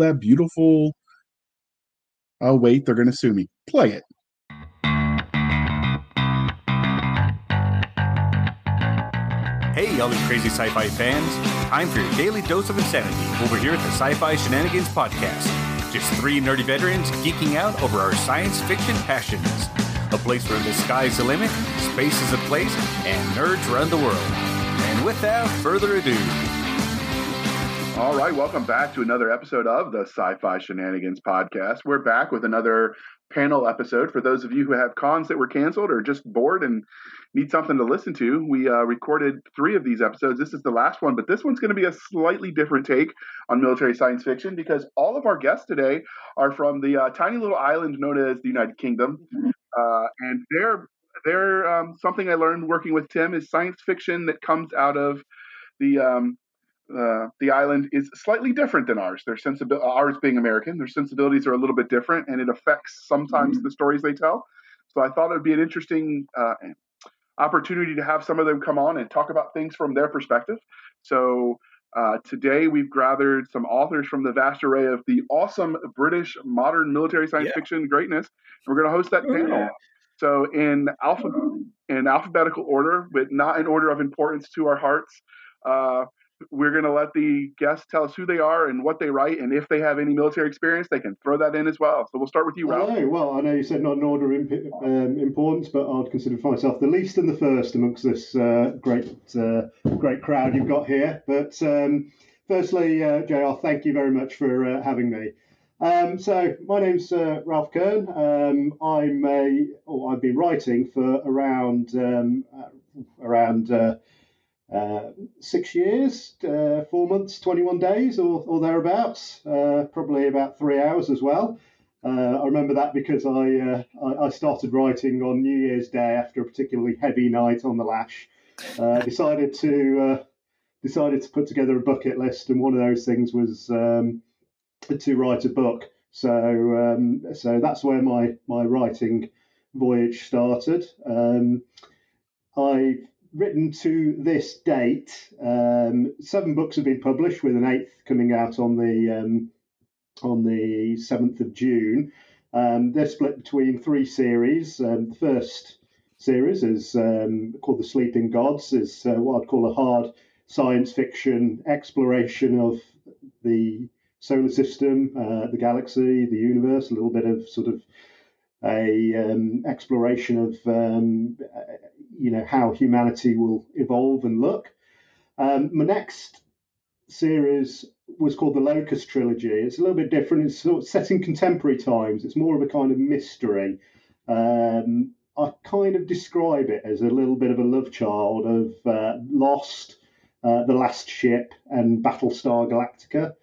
that beautiful. Oh wait, they're gonna sue me. Play it. Hey, all you crazy sci-fi fans! Time for your daily dose of insanity over here at the Sci-Fi Shenanigans Podcast. Just three nerdy veterans geeking out over our science fiction passions. A place where the sky's the limit, space is a place, and nerds run the world. And without further ado, all right, welcome back to another episode of the Sci Fi Shenanigans podcast. We're back with another panel episode. For those of you who have cons that were canceled or just bored and need something to listen to, we uh, recorded three of these episodes. This is the last one, but this one's going to be a slightly different take on military science fiction because all of our guests today are from the uh, tiny little island known as the United Kingdom. Uh, and they're, they're um, something I learned working with Tim is science fiction that comes out of the um, uh, the island is slightly different than ours. Their sensibility, ours being American, their sensibilities are a little bit different, and it affects sometimes mm-hmm. the stories they tell. So I thought it would be an interesting uh, opportunity to have some of them come on and talk about things from their perspective. So uh, today we've gathered some authors from the vast array of the awesome British modern military science yeah. fiction greatness. We're going to host that panel. Yeah. So in alpha in alphabetical order, but not in order of importance to our hearts. Uh, we're going to let the guests tell us who they are and what they write, and if they have any military experience, they can throw that in as well. So we'll start with you, Ralph. Hello. Well, I know you said not in order of um, importance, but I'd consider myself the least and the first amongst this uh, great, uh, great crowd you've got here. But um, firstly, uh, JR, thank you very much for uh, having me. Um, so my name's uh, Ralph Kern. Um, I'm a, oh, I've been writing for around um, uh, around uh, six years, uh, four months, 21 days, or, or thereabouts, uh, probably about three hours as well. Uh, I remember that because I, uh, I, I started writing on New Year's Day after a particularly heavy night on the lash. decided to decided to put together a bucket list, and one of those things was um, to write a book. So um, so that's where my my writing voyage started. Um, I've written to this date, um, seven books have been published, with an eighth coming out on the um, on the seventh of June. Um, they're split between three series. Um, the first series is um, called The Sleeping Gods. is uh, what I'd call a hard science fiction exploration of the solar system, uh, the galaxy, the universe. A little bit of sort of a um, exploration of um, you know how humanity will evolve and look. Um, my next series was called the Locust Trilogy. It's a little bit different. It's sort of set in contemporary times. It's more of a kind of mystery. Um, I kind of describe it as a little bit of a love child of uh, Lost, uh, The Last Ship, and Battlestar Galactica.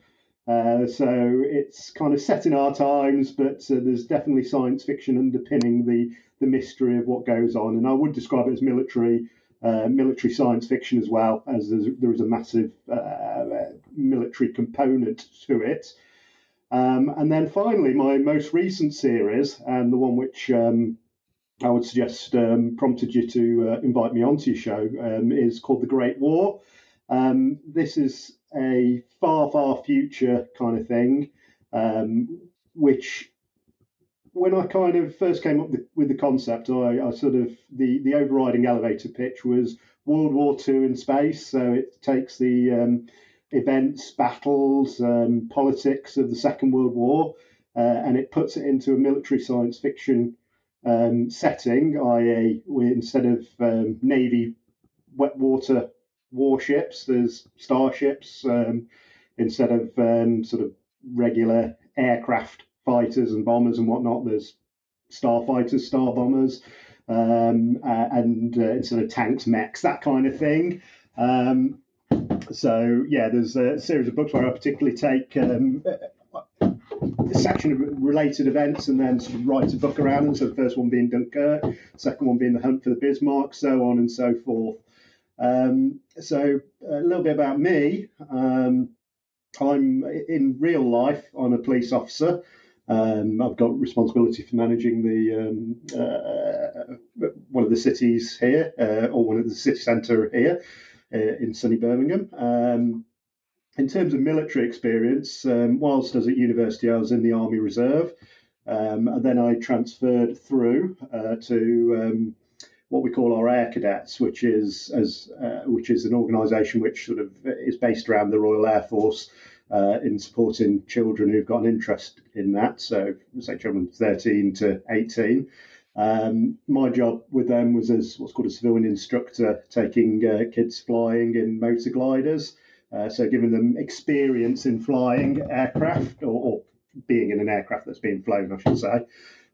Uh, so it's kind of set in our times, but uh, there's definitely science fiction underpinning the the mystery of what goes on. And I would describe it as military uh, military science fiction as well, as there is a massive uh, military component to it. Um, and then finally, my most recent series, and the one which um, I would suggest um, prompted you to uh, invite me onto your show, um, is called The Great War. Um, this is a far, far future kind of thing, um, which when I kind of first came up with the concept, I, I, sort of the the overriding elevator pitch was World War II in space. So it takes the um, events, battles, um, politics of the Second World War, uh, and it puts it into a military science fiction um, setting, i.e., instead of um, navy wet water warships, there's starships um, instead of um, sort of regular aircraft fighters and bombers and whatnot. There's starfighters, star bombers. um, uh, and uh, sort of tanks, mechs, that kind of thing. Um, so yeah, there's a series of books where I particularly take um, a section of related events and then sort of write a book around them. So the first one being Dunkirk, second one being the Hunt for the Bismarck, so on and so forth. Um, so a little bit about me. Um, I'm in real life. I'm a police officer. Um, I've got responsibility for managing the um, uh, one of the cities here, uh, or one of the city centre here uh, in sunny Birmingham. Um, in terms of military experience, um, whilst I was at university, I was in the Army Reserve. And then I transferred through uh, to what we call our Air Cadets, which is as uh, which is an organisation which sort of is based around the Royal Air Force uh, in supporting children who've got an interest in that. So, say children 13 to 18. Um, my job with them was as what's called a civilian instructor, taking uh, kids flying in motor gliders. Uh, so, giving them experience in flying aircraft or, or, being in an aircraft that's being flown, I should say,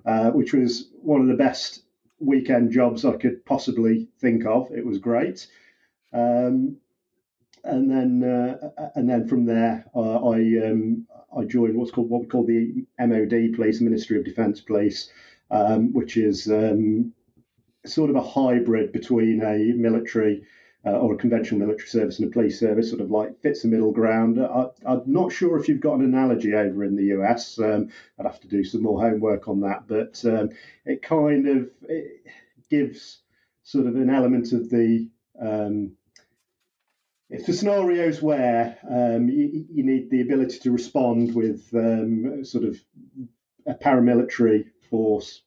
uh, which was one of the best weekend jobs I could possibly think of. It was great. Um, and then uh, and then from there uh, I um, I joined what's called what we call the MOD Police, Ministry of Defence Police, um, which is um, sort of a hybrid between a military uh, or a conventional military service and a police service, sort of like fits the middle ground. I, am not sure if you've got an analogy over in the US. Um, I'd have to do some more homework on that, but um, it kind of it gives sort of an element of the um, for scenarios where um, you, you, need the ability to respond with um, sort of a paramilitary force,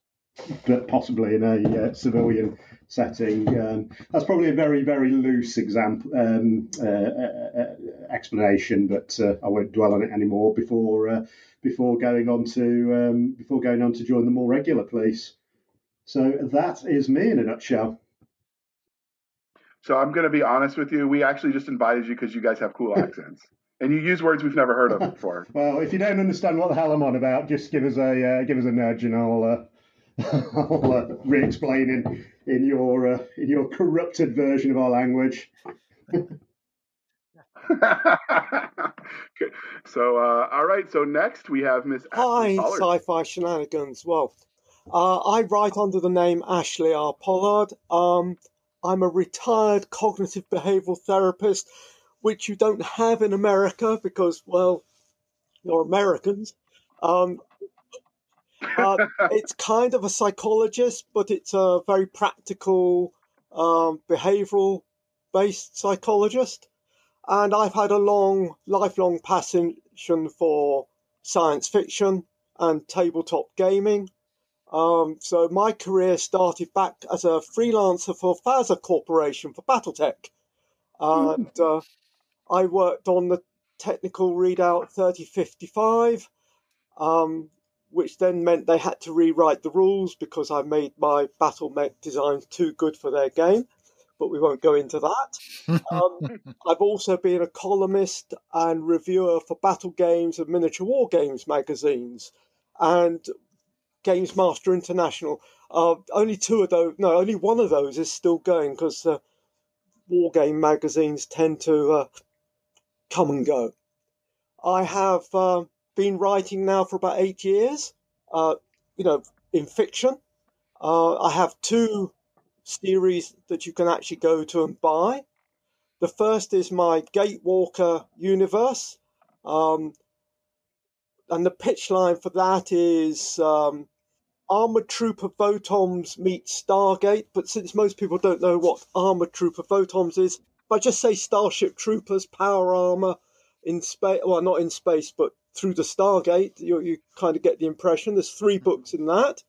but possibly in a uh, civilian setting. Um, that's probably a very, very loose example um, uh, uh, uh, explanation, but uh, I won't dwell on it anymore before uh, before going on to um, before going on to join the more regular police. So that is me in a nutshell. So I'm going to be honest with you. We actually just invited you because you guys have cool accents. And you use words we've never heard of before. well, if you don't understand what the hell I'm on about, just give us a uh, give us a nudge, and I'll uh, I'll uh, re-explain in in your uh, in your corrupted version of our language. so, uh, all right. So next we have Miss. Hi, Sci-Fi Shenanigans. Well, uh, I write under the name Ashley R. Pollard. Um, I'm a retired cognitive behavioral therapist, which you don't have in America because, well, you're Americans. Um, uh, it's kind of a psychologist, but it's a very practical, um, behavioral based psychologist. And I've had a long, lifelong passion for science fiction and tabletop gaming. Um, so my career started back as a freelancer for FASA Corporation for BattleTech, and hmm. uh, I worked on the technical readout 3055, um, which then meant they had to rewrite the rules because I made my battle mech designs too good for their game. But we won't go into that. Um, I've also been a columnist and reviewer for battle games and miniature war games magazines. And Games Master International. Uh, only two of those, no, only one of those is still going because uh, war game magazines tend to uh, come and go. I have uh, been writing now for about eight years, uh, you know, in fiction. Uh, I have two series that you can actually go to and buy. The first is my Gatewalker universe. Um, and the pitch line for that is um, Armored Trooper Votoms meet Stargate, but since most people don't know what Armored Trooper Votoms is, if I just say Starship Troopers, power armor in space, well, not in space, but through the Stargate, you, you kind of get the impression. There's three books in that.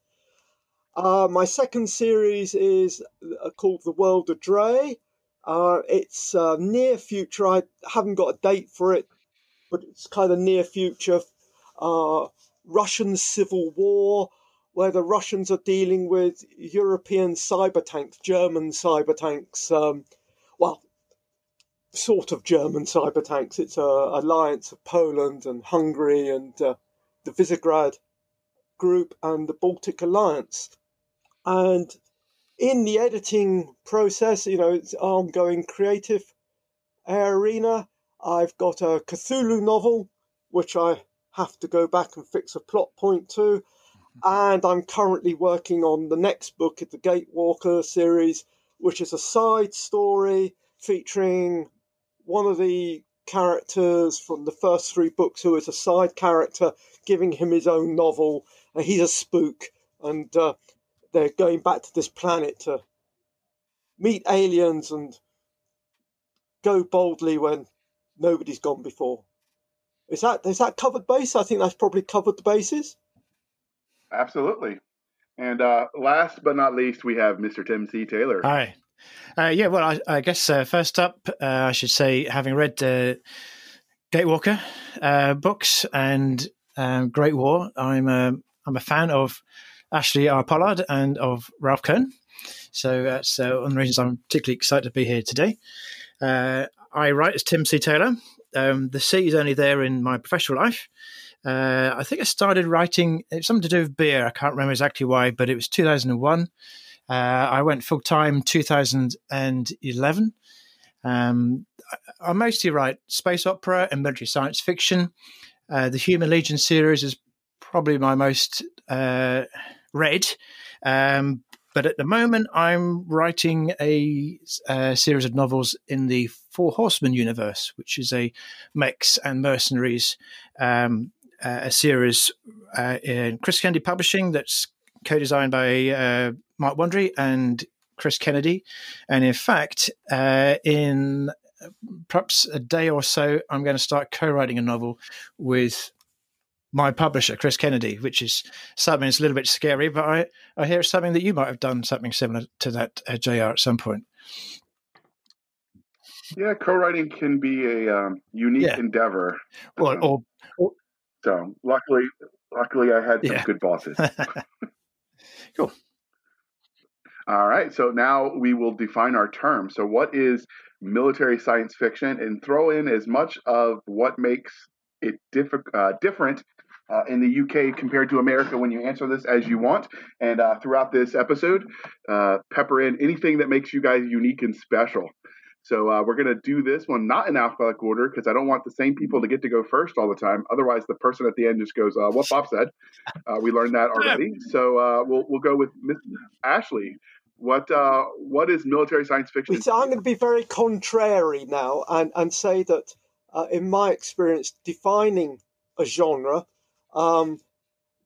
Uh, my second series is uh, called The World of Dre. Uh, it's uh, near future. I haven't got a date for it, but it's kind of near future. Uh, Russian Civil War where the Russians are dealing with European cyber tanks, German cyber tanks. Um, sort of German cyber tanks. It's an alliance of Poland and Hungary and uh, the Visegrad group and the Baltic Alliance. And in the editing process, you know, it's ongoing creative arena. I've got a Cthulhu novel, which I have to go back and fix a plot point to. And I'm currently working on the next book of the Gatewalker series, which is a side story featuring one of the characters from the first three books who is a side character, giving him his own novel. And he's a spook. And uh, they're going back to this planet to meet aliens and go boldly when nobody's gone before. Is that is that covered base? I think that's probably covered the bases. Absolutely. And uh, last but not least, we have Mr. Tim C. Taylor. Hi. Uh, yeah, well, I, I guess uh, first up, uh, I should say, having read the Gatewalker uh, books and um, Great War, I'm a, I'm a fan of Ashley R. Pollard and of Ralph Kern. So that's uh, one of the reasons I'm particularly excited to be here today. Uh, I write as Tim C. Taylor. Um, the C is only there in my professional life. Uh, I think I started writing, it's something to do with beer. I can't remember exactly why, but it was 2001. Uh, I went full time 2011. Um, I mostly write space opera and military science fiction. Uh, the Human Legion series is probably my most uh, read. Um, but at the moment, I'm writing a, a, series of novels in the Four Horsemen universe, which is a mechs and mercenaries, um, uh, a series uh, in Chris Kennedy Publishing that's co-designed by Mark Wandrey and Chris Kennedy. And in fact, uh, in perhaps a day or so, I'm going to start co-writing a novel with my publisher, Chris Kennedy, which is something that's a little bit scary, but I, I hear something that you might have done something similar to that, uh, JR, at some point. Yeah, co-writing can be a um, unique yeah. endeavor. Well, um, or, or, so luckily, luckily, I had some yeah. good bosses. cool. All right, so now we will define our term. So, what is military science fiction, and throw in as much of what makes it diff- uh, different uh, in the UK compared to America when you answer this as you want. And uh, throughout this episode, uh, pepper in anything that makes you guys unique and special. So uh, we're going to do this one not in alphabetical order because I don't want the same people to get to go first all the time. Otherwise, the person at the end just goes, uh, "What Bob said." we learned that already. So we'll we'll go with Miss Ashley. What what is military science fiction? So I'm going to be very contrary now and and say that uh, in my experience, defining a genre um,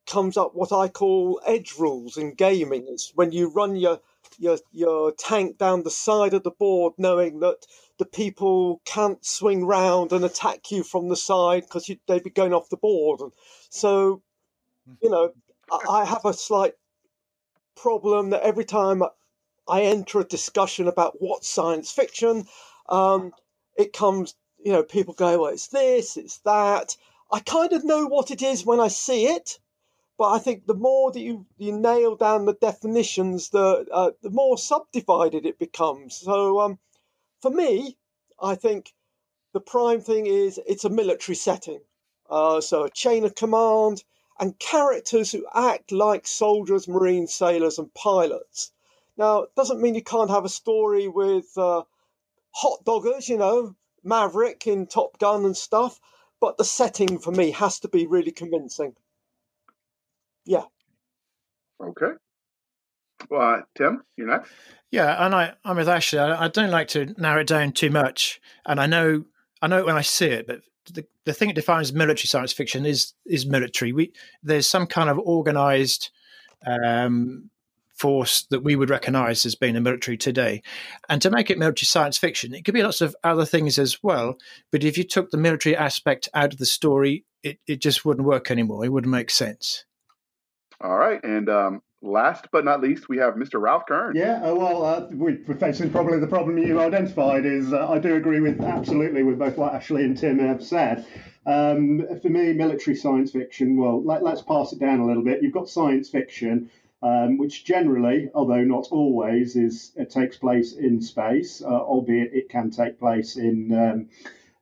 comes up what I call edge rules in gaming. It's when you run your your your tank down the side of the board, knowing that the people can't swing round and attack you from the side because they'd be going off the board. And so, you know, I, I have a slight problem that every time I enter a discussion about what science fiction, um, it comes you know, people go, well, it's this, it's that. I kind of know what it is when I see it, but I think the more that you, you nail down the definitions, the uh, the more subdivided it becomes. So um, for me, I think the prime thing is it's a military setting. Uh, so a chain of command and characters who act like soldiers, marines, sailors, and pilots. Now, it doesn't mean you can't have a story with uh, hot doggers, you know, Maverick in Top Gun and stuff, but the setting for me has to be really convincing. Yeah. Okay. Well, uh, Tim, you next. Yeah, and I, I'm with Ashley. I, I, don't like to narrow it down too much, and I know, I know it when I see it, but the, the thing that defines military science fiction is is military. We there's some kind of organized um, force that we would recognize as being a military today. And to make it military science fiction, it could be lots of other things as well. But if you took the military aspect out of the story, it, it just wouldn't work anymore. It wouldn't make sense. All right. And um, last but not least, we have Mr. Ralph Kern. Yeah, uh, well, uh, we're facing probably the problem you identified is uh, I do agree with absolutely with both what Ashley and Tim have said. Um, for me, military science fiction, well, let, us pass it down a little bit. You've got science fiction, um, which generally, although not always, is it takes place in space, uh, albeit it can take place in, um,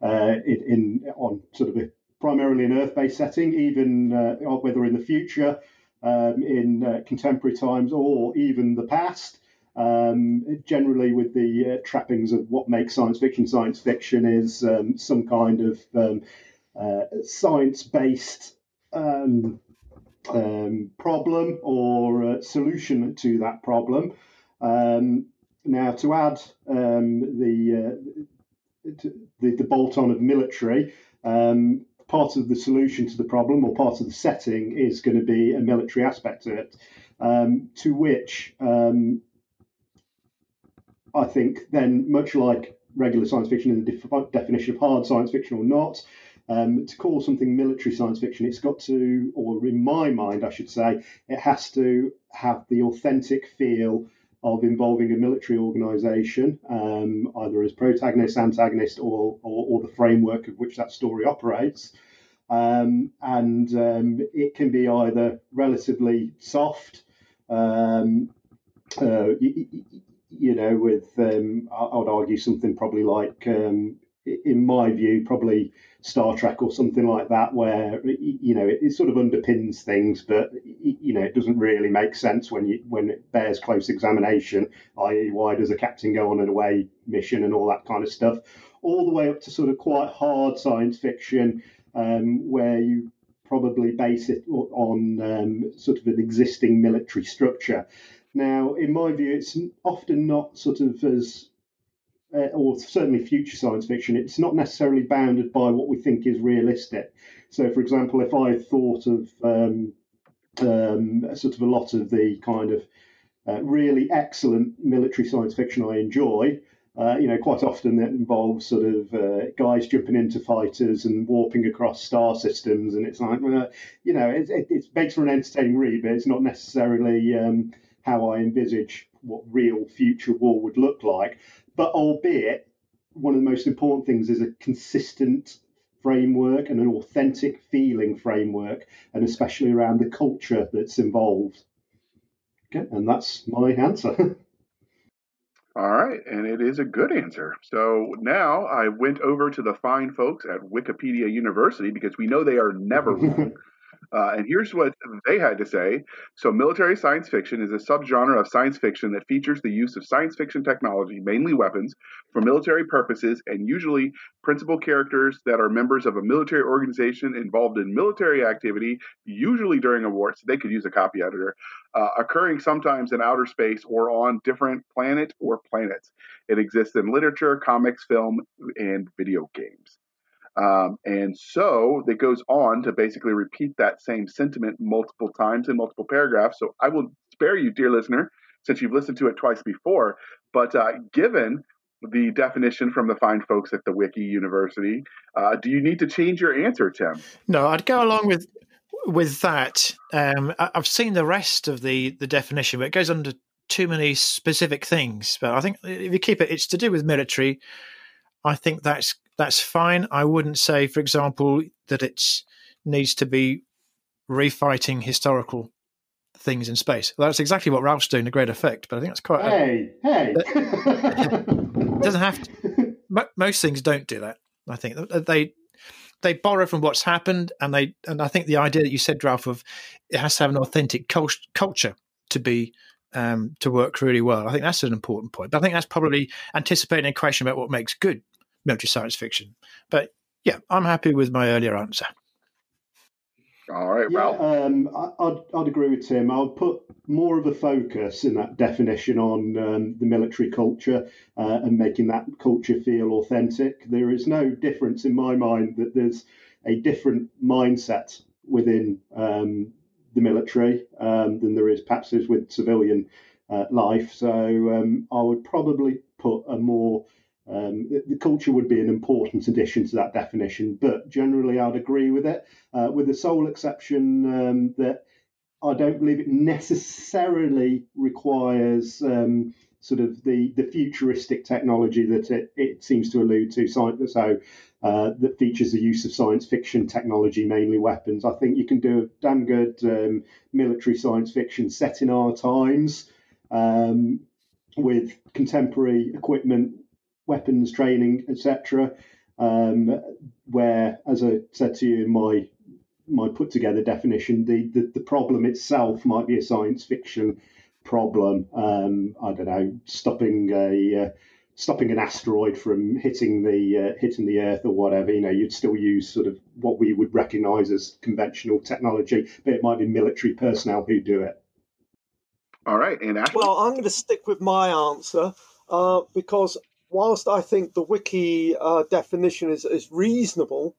uh, in, in on sort of a primarily an Earth-based setting, even uh, whether in the future, um, in uh, contemporary times, or even the past. Um, generally, with the uh, trappings of what makes science fiction science fiction is um, some kind of um, uh, science based um, um, problem or uh, solution to that problem. Um, now, to add the, uh, the, the bolt on of military, part of the solution to the problem or part of the setting is going to be a military aspect to it, um, to which um, I think then, much like regular science fiction and the def- definition of hard science fiction or not, um, to call something military science fiction, it's got to, or in my mind, I should say, it has to have the authentic feel of involving a military organization, um, either as protagonist, antagonist, or, or, or, the framework of which that story operates. Um, and um, it can be either relatively soft, um, uh, you, you, know, with, um, I would argue something probably like, um, in my view, probably Star Trek or something like that, where you know it, it, sort of underpins things, but you know it doesn't really make sense when you when it bears close examination. I.e., why does a captain go on an away mission and all that kind of stuff, all the way up to sort of quite hard science fiction, um, where you probably base it on um, sort of an existing military structure. Now, in my view, it's often not sort of as or certainly future science fiction, it's not necessarily bounded by what we think is realistic. So, for example, if I thought of um, um, sort of a lot of the kind of uh, really excellent military science fiction I enjoy, uh, you know, quite often that involves sort of uh, guys jumping into fighters and warping across star systems, and it's like, uh, you know, it, it, it, makes for an entertaining read, but it's not necessarily um, how I envisage what real future war would look like. But albeit, one of the most important things is a consistent framework and an authentic feeling framework, and especially around the culture that's involved. Okay, and that's my answer. All right, and it is a good answer. So now I went over to the fine folks at Wikipedia University because we know they are never wrong. Uh, and here's what they had to say. So, military science fiction is a subgenre of science fiction that features the use of science fiction technology, mainly weapons, for military purposes, and usually principal characters that are members of a military organization involved in military activity, usually during a war. So, they could use a copy editor, uh, occurring sometimes in outer space or on different planet or planets. It exists in literature, comics, film, and video games. Um, and so it goes on to basically repeat that same sentiment multiple times in multiple paragraphs. So I will spare you, dear listener, since you've listened to it twice before. But uh, given the definition from the fine folks at the Wiki University, uh, do you need to change your answer, Tim? No, I'd go along with with that. Um, I've seen the rest of the the definition, but it goes under too many specific things. But I think if you keep it, it's to do with military. I think that's that's fine. I wouldn't say, for example, that it needs to be refighting historical things in space. Well, that's exactly what Ralph's doing to great effect, but I think that's quite. Hey, a, hey! it doesn't have to. Most things don't do that. I think they they borrow from what's happened, and they and I think the idea that you said, Ralph, of it has to have an authentic culture to be um, to work really well. I think that's an important point. But I think that's probably anticipating a question about what makes good military science fiction. But yeah, I'm happy with my earlier answer. All right, yeah, um, I, would I'd agree with Tim. I'll put more of a focus in that definition on um, the military culture uh, and making that culture feel authentic. There is no difference in my mind that there's a different mindset within um, the military um, than there is perhaps is with civilian uh, life. So um, I would probably put a more um, the, the, culture would be an important addition to that definition, but generally I'd agree with it, uh, with the sole exception um, that I don't believe it necessarily requires um, sort of the, the futuristic technology that it, it seems to allude to. So, uh, that features the use of science fiction technology, mainly weapons. I think you can do a damn good um, military science fiction set in our times um, with contemporary equipment weapons training, etc. Um, where, as I said to you in my my put together definition, the, the, the problem itself might be a science fiction problem. Um, I don't know, stopping a uh, stopping an asteroid from hitting the uh, hitting the Earth or whatever. You know, you'd still use sort of what we would recognise as conventional technology, but it might be military personnel who do it. All right, and Ashley? well, I'm going to stick with my answer uh, because whilst I think the wiki uh, definition is, is reasonable,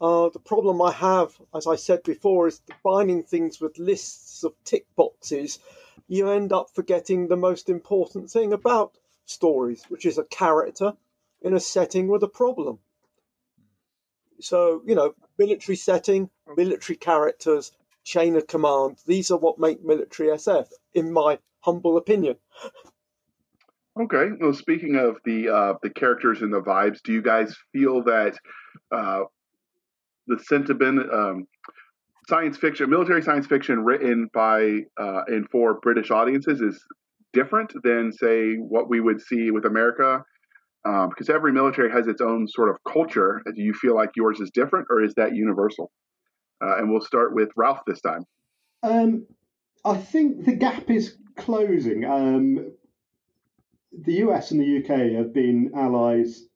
uh, the problem I have, as I said before, is defining things with lists of tick boxes. You end up forgetting the most important thing about stories, which is a character in a setting with a problem. So, you know, military setting, military characters, chain of command, these are what make military SF, in my humble opinion. Okay. Well, speaking of the uh, the characters and the vibes, do you guys feel that uh, the sentiment, um, science fiction, military science fiction written by uh, and for British audiences is different than, say, what we would see with America? Um, because every military has its own sort of culture. Do you feel like yours is different, or is that universal? Uh, and we'll start with Ralph this time. Um, I think the gap is closing. Um, the US and the UK have been allies,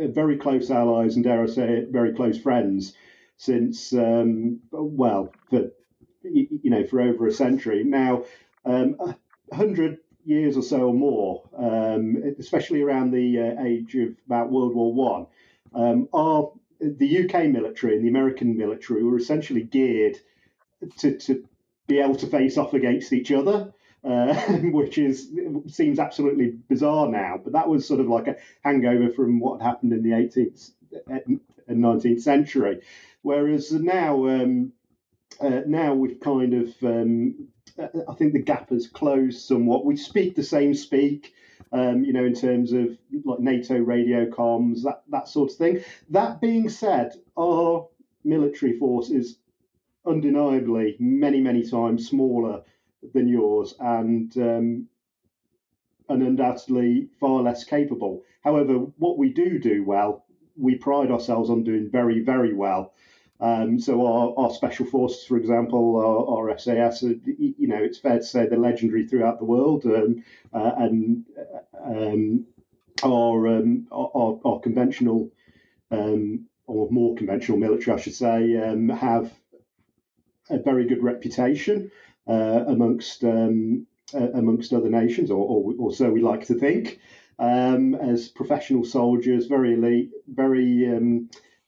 uh, very close allies, and dare I say it, very close friends since, um, well, for you know, for over a century now. Um, hundred years or so or more, um, especially around the uh, age of about World War One, um, our the UK military and the American military were essentially geared to, to be able to face off against each other. Uh, which is seems absolutely bizarre now, but that was sort of like a hangover from what happened in the 18th and 19th century. Whereas now, um, uh, now we've kind of um, I think the gap has closed somewhat. We speak the same speak, um, you know, in terms of like NATO radio comms, that, that sort of thing. That being said, our military force is undeniably many, many times smaller than yours and um, and undoubtedly far less capable. However, what we do do well, we pride ourselves on doing very, very well. Um, so our, our special forces, for example, our, our, SAS, uh, you know, it's fair to say they're legendary throughout the world, um, uh, and um, our, um, our, our conventional um, or more conventional military, I should say, um, have a very good reputation uh, amongst uh, amongst other nations, or, or, or, so we like to think. as professional soldiers, very elite, very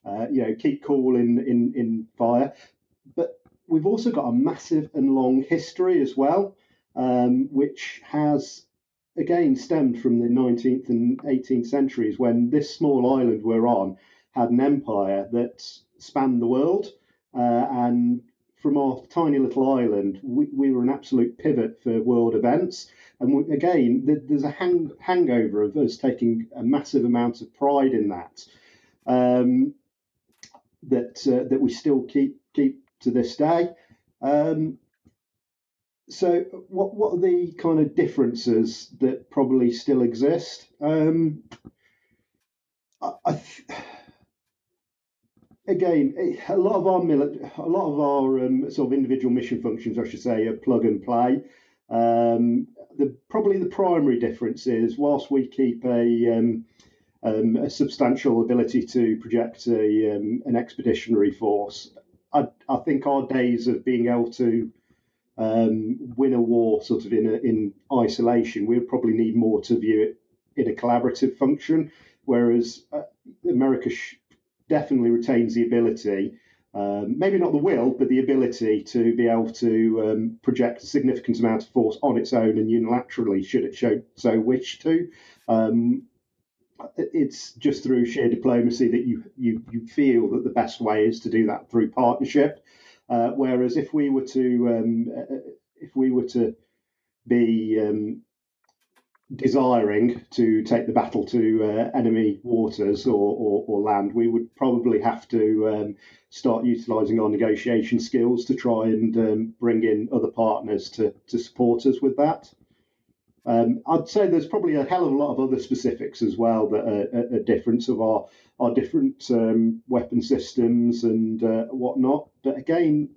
uh, you know, keep cool in, in, in fire. But we've also got a massive and long history as well, um, which has again stemmed from the 19th and 18th centuries when this small island we're on had an empire that spanned the world. Uh, and from our tiny little island, we, we, were an absolute pivot for world events. And we, again, there's a hang, hangover of us taking a massive amount of pride in that. Um, that uh, that we still keep keep to this day. Um, so, what what are the kind of differences that probably still exist? Um, I, I th- again, a lot of our mili- a lot of our um, sort of individual mission functions, I should say, are plug and play. Um, the probably the primary difference is whilst we keep a um, um, a substantial ability to project a, um, an expeditionary force. I, I, think our days of being able to um, win a war sort of in a, in isolation, we'd probably need more to view it in a collaborative function. Whereas uh, America sh- definitely retains the ability, um, maybe not the will, but the ability to be able to um, project a significant amount of force on its own and unilaterally, should it show, so wish to. Um, it's just through sheer diplomacy that you, you, you feel that the best way is to do that through partnership. Uh, whereas if we were to um, uh, if we were to be um, desiring to take the battle to uh, enemy waters or, or, or, land, we would probably have to um, start utilising our negotiation skills to try and um, bring in other partners to, to support us with that. Um, I'd say there's probably a hell of a lot of other specifics as well that are, are different of our our different um, weapon systems and uh, whatnot. But again,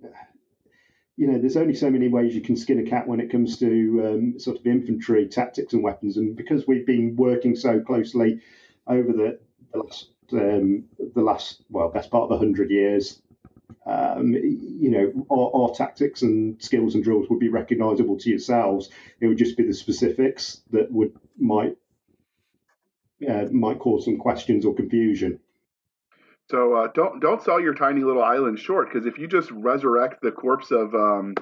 you know, there's only so many ways you can skin a cat when it comes to um, sort of infantry tactics and weapons. And because we've been working so closely over the, the last, um, the last, well, best part of hundred years, um, you know, our, our, tactics and skills and drills would be recognisable to yourselves. It would just be the specifics that would might uh, might cause some questions or confusion. So uh, don't don't sell your tiny little island short because if you just resurrect the corpse of um,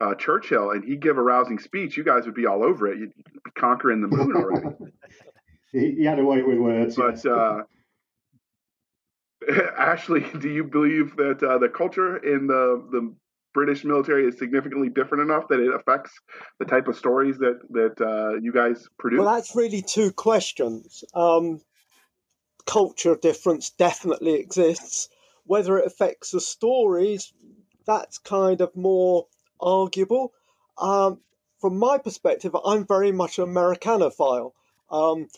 uh, Churchill and he give a rousing speech, you guys would be all over it. You'd be conquering the moon already. he, he, had a way with words. But yes. uh, Ashley, do you believe that uh, the culture in the the British military is significantly different enough that it affects the type of stories that that uh, you guys produce? Well, that's really two questions. Um, culture difference definitely exists. Whether it affects the stories, that's kind of more arguable. Um, from my perspective, I'm very much an Americanophile. Um,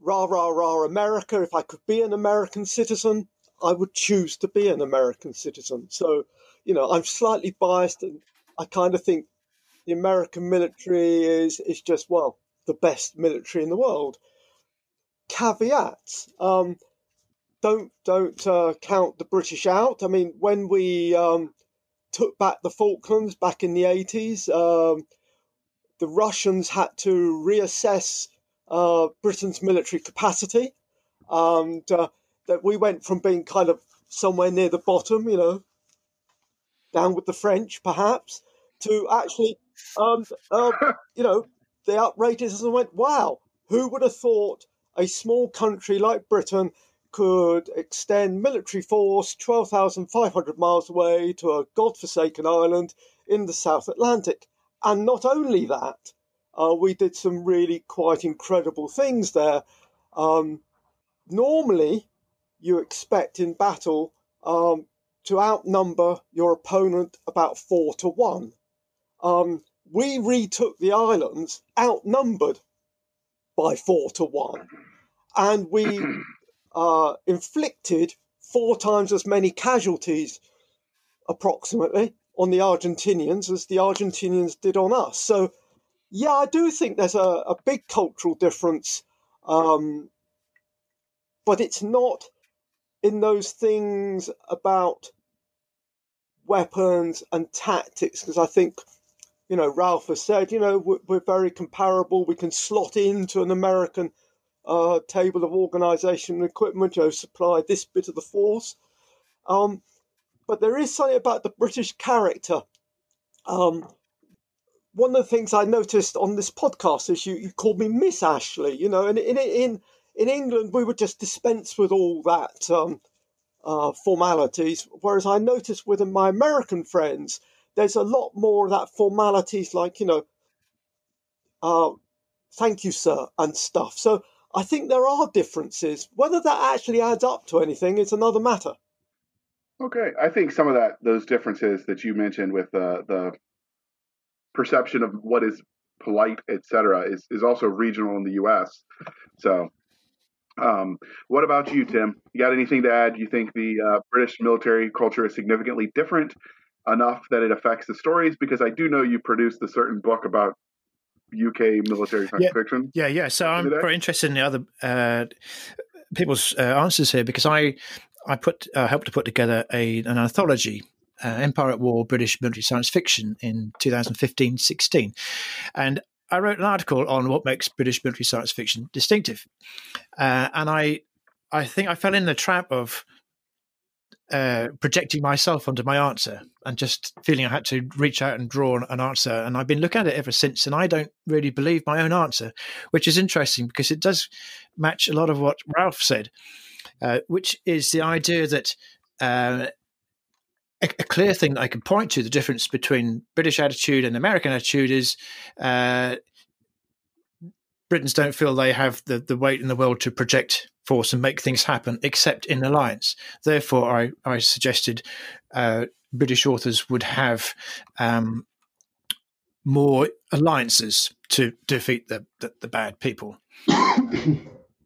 rah, rah, rah, America. If I could be an American citizen, I would choose to be an American citizen. So, you know, I'm slightly biased and I kind of think the American military is, is just, well, the best military in the world caveats. Um, don't don't uh, count the British out. I mean, when we um, took back the Falklands back in the eighties, um, the Russians had to reassess uh, Britain's military capacity, and uh, that we went from being kind of somewhere near the bottom, you know, down with the French perhaps, to actually, um, uh, you know, they uprated us and went, "Wow, who would have thought a small country like Britain could extend military force 12,500 miles away to a godforsaken island in the South Atlantic. And not only that, uh, we did some really quite incredible things there. Um, normally, you expect in battle um, to outnumber your opponent about four to one. Um, we retook the islands outnumbered by four to one. And we uh, inflicted four times as many casualties, approximately, on the Argentinians as the Argentinians did on us. So, yeah, I do think there's a, a big cultural difference, um, but it's not in those things about weapons and tactics, because I think you know, Ralph has said, you know, we're, we're very comparable. We can slot into an American uh, table of organisation and equipment, you know, supply this bit of the force. Um, but there is something about the British character. Um, one of the things I noticed on this podcast is you, you called me Miss Ashley, you know, and in, in, in England we would just dispense with all that um, uh, formalities, whereas I noticed with my American friends, there's a lot more of that formalities like, you know, uh, thank you, sir, and stuff. So I think there are differences. Whether that actually adds up to anything is another matter. Okay, I think some of that, those differences that you mentioned with the the perception of what is polite, etc., is is also regional in the U.S. So, um, what about you, Tim? You got anything to add? You think the uh, British military culture is significantly different enough that it affects the stories? Because I do know you produced a certain book about UK military science yeah, fiction. Yeah, yeah. So I'm very interested in the other uh, people's uh, answers here because I I put uh, helped to put together a an anthology. Uh, Empire at War, British military science fiction in 2015-16. And I wrote an article on what makes British military science fiction distinctive. Uh, and I I think I fell in the trap of uh, projecting myself onto my answer and just feeling I had to reach out and draw an answer. And I've been looking at it ever since, and I don't really believe my own answer, which is interesting because it does match a lot of what Ralph said, uh, which is the idea that. Uh, a, a, clear thing that I can point to the difference between British attitude and American attitude is uh, Britons don't feel they have the, the weight in the world to project force and make things happen except in alliance. Therefore, I, I suggested uh, British authors would have um, more alliances to defeat the, the, the bad people.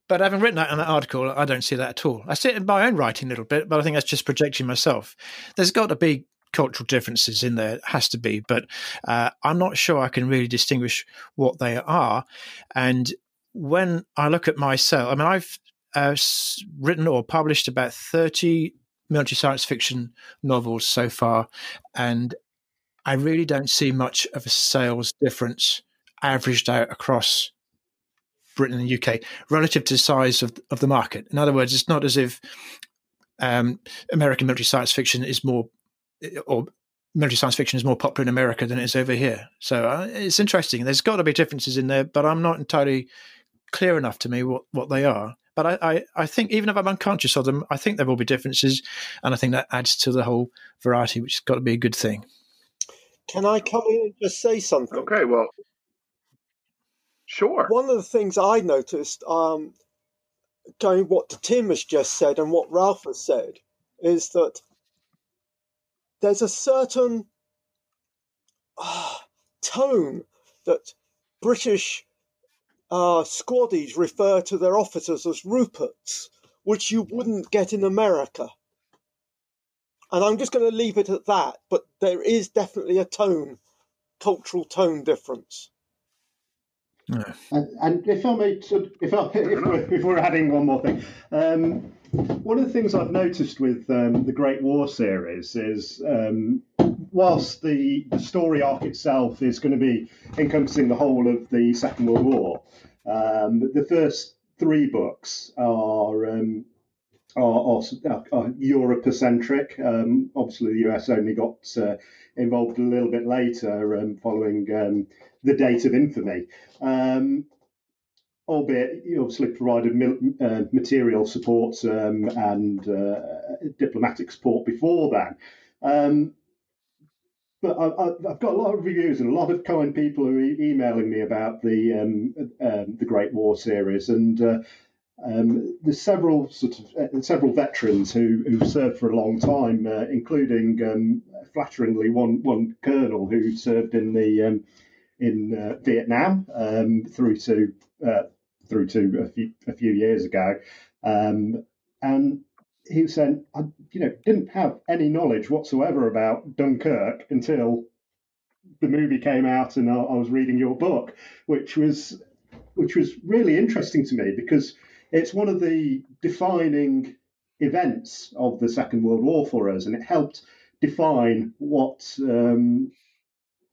but having written that in that article, I don't see that at all. I see it in my own writing a little bit, but I think that's just projecting myself. There's got to be cultural differences in there. Has to be, but uh, I'm not sure I can really distinguish what they are. And when I look at myself, I mean, I've uh, written or published about 30 military science fiction novels so far, and I really don't see much of a sales difference averaged out across Britain and the UK relative to the size of, of the market. In other words, it's not as if um, American military science fiction is more, or military science fiction is more popular in America than it is over here. So uh, it's interesting. There's got to be differences in there, but I'm not entirely clear enough to me what, what they are. But I, I, I, think even if I'm unconscious of them, I think there will be differences, and I think that adds to the whole variety, which has got to be a good thing. Can I come in and just say something? Okay, well, sure. One of the things I noticed, um, going what Tim has just said and what Ralph has said, is that there's a certain uh, tone that British uh, squaddies refer to their officers as Ruperts, which you wouldn't get in America. And I'm just going to leave it at that, but there is definitely a tone, cultural tone difference. Yeah. And, and, if I may, if, I, if, we're, if we're adding one more thing, um, one of the things I've noticed with um, the Great War series is, um, whilst the, the story arc itself is going to be encompassing the whole of the Second World War, um, the first three books are um, are, are, are Europe-centric. Um, obviously, the US only got uh, involved a little bit later, um, following um, the date of infamy. Um, albeit, you obviously provided uh, material support um, and uh, diplomatic support before that. Um, but I, have got a lot of reviews and a lot of kind people who are emailing me about the um, um, the Great War series, and uh, um, there's several sort of uh, several veterans who who served for a long time, uh, including um, flatteringly one one colonel who served in the in uh, Vietnam um, through to uh, through to a few a few years ago, um, and he was saying I you know didn't have any knowledge whatsoever about Dunkirk until the movie came out and I, I was reading your book, which was which was really interesting to me because it's one of the defining events of the Second World War for us, and it helped define what um,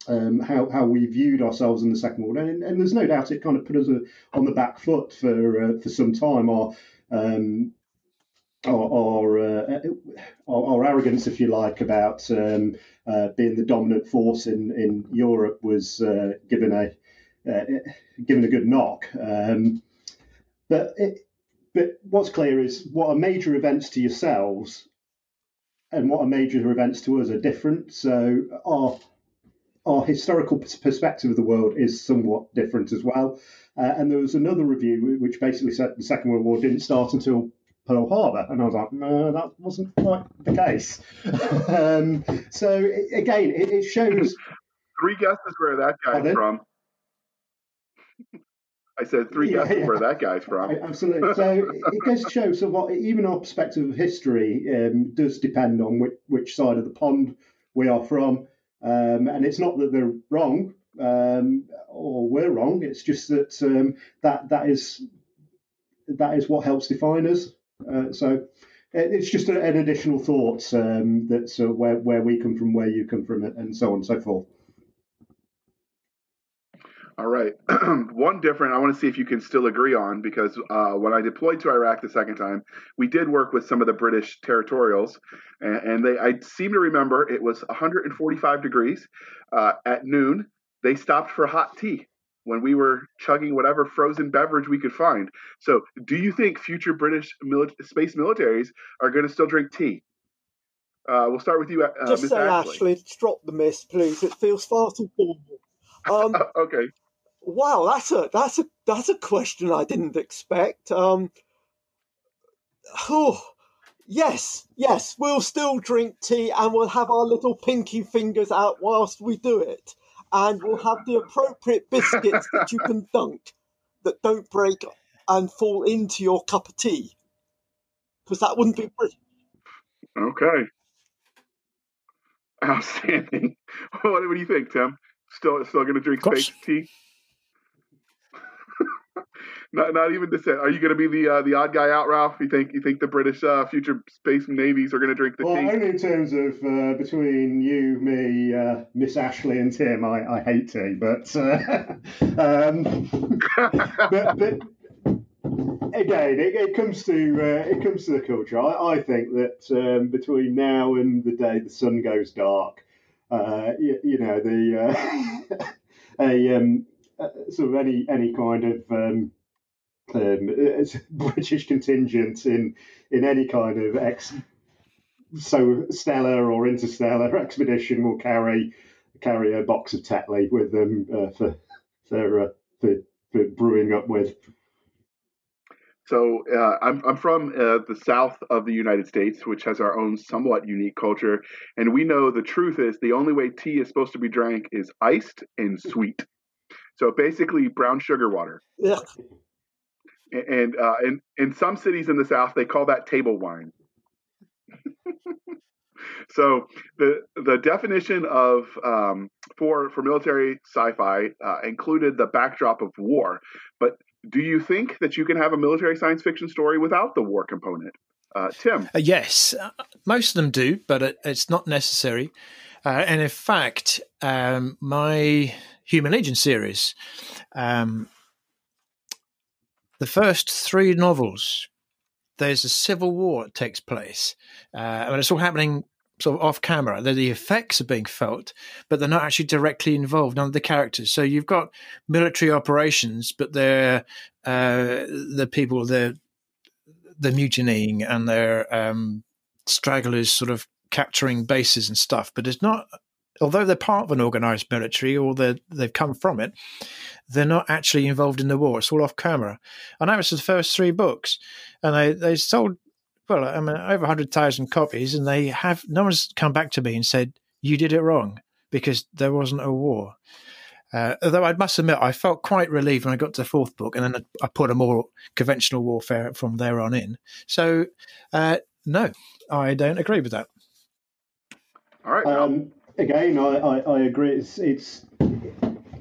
um, how how we viewed ourselves in the Second World War. And, and there's no doubt it kind of put us a, on the back foot for uh, for some time. Our um, our, our, uh, our, our, arrogance, if you like, about um, uh, being the dominant force in, in Europe was uh, given a uh, given a good knock. Um, but it, but what's clear is what are major events to yourselves and what are major events to us are different. So our our historical perspective of the world is somewhat different as well. Uh, and there was another review which basically said the Second World War didn't start until Pearl Harbor, and I was like, no, that wasn't quite the case. um, so again, it, it, shows. Three guesses where that guy's from. I said three yeah, guesses yeah. where that guy's from. Absolutely. So it goes to show so what even our perspective of history um, does depend on which, which, side of the pond we are from, um, and it's not that they're wrong um, or we're wrong. It's just that um, that that is that is what helps define us. Uh, so it's just a, an additional thought um, that's uh, where where we come from, where you come from, and so on and so forth. All right. One different I want to see if you can still agree on because uh, when I deployed to Iraq the second time, we did work with some of the British territorials, and, and they I seem to remember it was 145 degrees uh, at noon. They stopped for hot tea when we were chugging whatever frozen beverage we could find. So, do you think future British mili- space militaries are going to still drink tea? Uh, we'll start with you, uh, Just say, Ashley. Ashley, drop the mist, please. It feels far too formal. Um, okay. Wow, that's a that's a that's a question I didn't expect. Um, oh, yes, yes, we'll still drink tea and we'll have our little pinky fingers out whilst we do it, and we'll have the appropriate biscuits that you can dunk that don't break and fall into your cup of tea, because that wouldn't be pretty. Okay. Outstanding. what, what do you think, Tim? Still, still going to drink space tea? Not, not even dissent. Are you going to be the uh, the odd guy out, Ralph? You think you think the British uh, future space navies are going to drink the well, tea? only in terms of uh, between you, me, uh, Miss Ashley, and Tim. I, I hate tea, but, uh, um, but, but again, it, it, comes to uh, it comes to the culture. I, I think that um, between now and the day the sun goes dark, you, you, know the a um, sort of any any kind of um, um, British contingent in in any kind of ex so stellar or interstellar expedition will carry carry a box of Tetley with them uh, for for, uh, for, for brewing up with. So uh, I'm I'm from uh, the south of the United States, which has our own somewhat unique culture, and we know the truth is the only way tea is supposed to be drank is iced and sweet. So basically, brown sugar water. Yeah and uh, in in some cities in the South they call that table wine. so the the definition of um, for for military sci-fi uh, included the backdrop of war, but do you think that you can have a military science fiction story without the war component? Uh, Tim? Uh, yes, uh, most of them do, but it, it's not necessary. Uh, and in fact, um, my Human Legion series um, the first three novels, there's a civil war that takes place, uh, and it's all happening sort of off camera. The, effects are being felt, but they're not actually directly involved. None of the characters. So you've got military operations, but they're uh, the people they're they're mutinying and they're um, stragglers, sort of capturing bases and stuff. But it's not. Although they're part of an organized military or they've come from it, they're not actually involved in the war. It's all off camera. And that was the first three books. And they, they sold, well, I mean, over 100,000 copies. And they have, no one's come back to me and said, you did it wrong because there wasn't a war. Uh, although I must admit, I felt quite relieved when I got to the fourth book, and then I put a more conventional warfare from there on in. So, uh, no, I don't agree with that. All right. Um, again, I, I, I, agree. It's, it's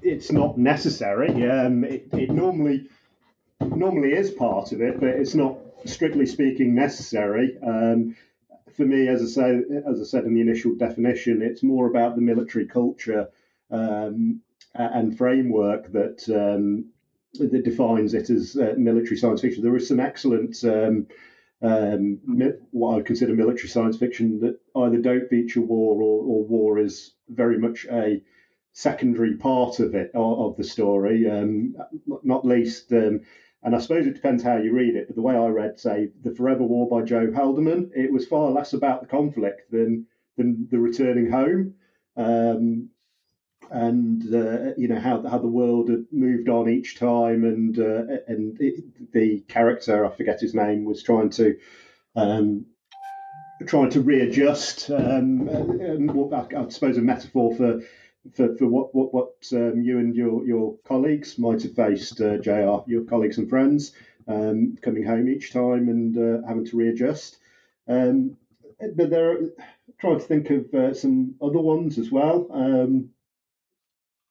it's not necessary. Um, it, it normally normally is part of it, but it's not strictly speaking necessary. Um, for me, as I say, as I said in the initial definition, it's more about the military culture um, and framework that um, that defines it as uh, military science fiction. There is some excellent. Um, what I would consider military science fiction that either don't feature war or, or war is very much a secondary part of it of, the story. Um, not least, um, and I suppose it depends how you read it. But the way I read, say, the Forever War by Joe Haldeman, it was far less about the conflict than than the returning home. Um, and uh, you know how how the world had moved on each time, and uh, and it, the character I forget his name was trying to um, trying to readjust. Um, I, suppose a metaphor for for, for what what, what um, you and your, your colleagues might have faced, uh, JR. Your colleagues and friends um, coming home each time and uh, having to readjust. Um, but there, trying to think of uh, some other ones as well.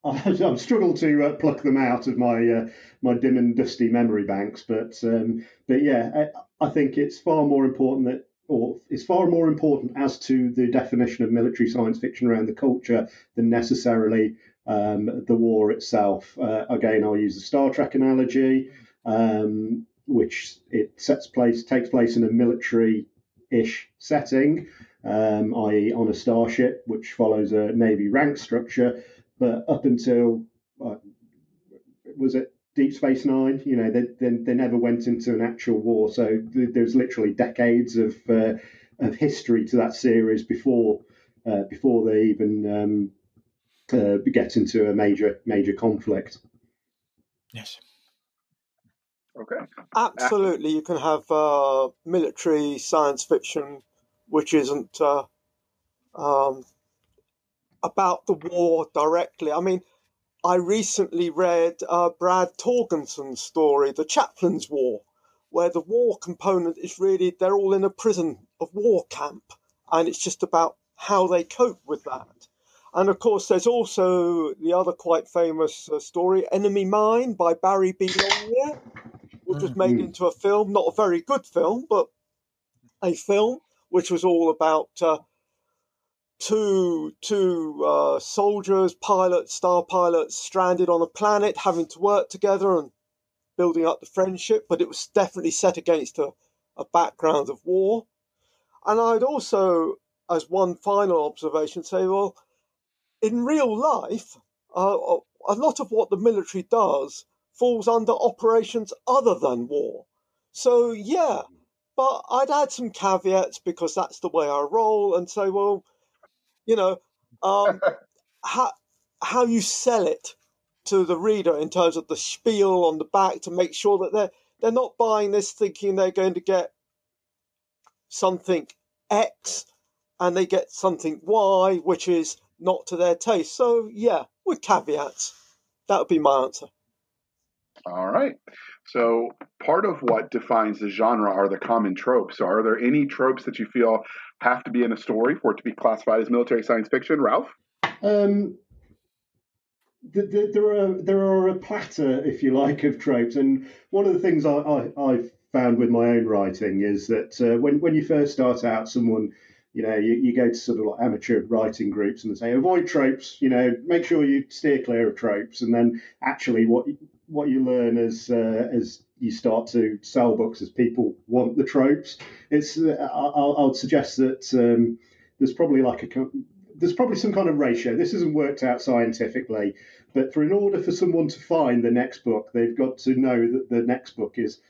I've struggled to uh, pluck them out of my uh, my dim and dusty memory banks, but um, but yeah, I, I, think it's far more important that or is far more important as to the definition of military science fiction around the culture than necessarily um, the war itself. Uh, again, I'll use the Star Trek analogy, um, which it sets place takes place in a military-ish setting, um, i.e., on a starship, which follows a navy rank structure. But up until uh, was it Deep Space Nine. You know, they, they, they never went into an actual war, so there's literally decades of uh, of history to that series before uh, before they even um, uh, get into a major major conflict. Yes. Okay. Absolutely, you can have uh, military science fiction, which isn't uh, um, about the war directly. I mean, I recently read uh, Brad Torgersen's story, The Chaplain's War, where the war component is really they're all in a prison of war camp, and it's just about how they cope with that. And of course, there's also the other quite famous uh, story, Enemy Mine by Barry B. Longyear, which was made Mhm. into a film, not a very good film, but a film, which was all about uh, two two uh, soldiers, pilots, star pilots, stranded on a planet, having to work together and building up the friendship. But it was definitely set against a, a background of war. And I'd also, as one final observation, say, well, in real life, uh, a lot of what the military does falls under operations other than war. So, yeah, but I'd add some caveats because that's the way I roll and say, well, you know, um, how, how you sell it to the reader in terms of the spiel on the back to make sure that they're, they're not buying this thinking they're going to get something X and they get something Y, which is not to their taste. So, yeah, with caveats. That would be my answer. All right. So part of what defines the genre are the common tropes. So are there any tropes that you feel have to be in a story for it to be classified as military science fiction, Ralph? Um, the, the, there are there are a platter, if you like, of tropes, and one of the things I, I I've found with my own writing is that uh, when when you first start out, someone you know you, you go to sort of like amateur writing groups and they say avoid tropes, you know, make sure you steer clear of tropes, and then actually what what you learn as uh, as you start to sell books as people want the tropes. It's uh, I, I would suggest that um, there's probably like a there's probably some kind of ratio. This isn't worked out scientifically, but for in order for someone to find the next book, they've got to know that the next book is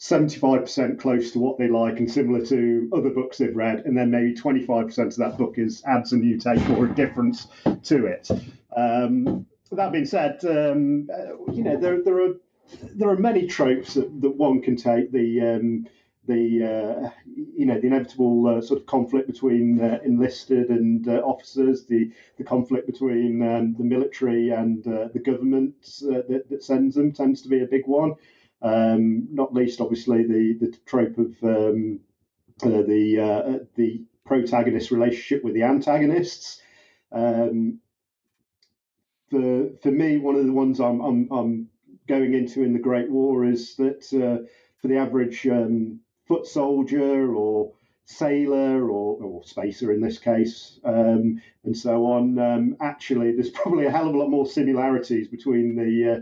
75% close to what they like and similar to other books they've read, and then maybe 25% of that book is adds a new take or a difference to it. Um, that being said, um, you know there there are there are many tropes that, that one can take. The um, the uh, you know the inevitable uh, sort of conflict between uh, enlisted and uh, officers, the the conflict between um, the military and uh, the government uh, that, that sends them tends to be a big one. Um, not least, obviously, the the trope of um, the the protagonist relationship with the antagonists. Um, for for me, one of the ones I'm I'm, I'm going into in the Great War is that for the average um, foot soldier or sailor or, or spacer in this case, um, and so on. Um, actually, there's probably a hell of a lot more similarities between the uh,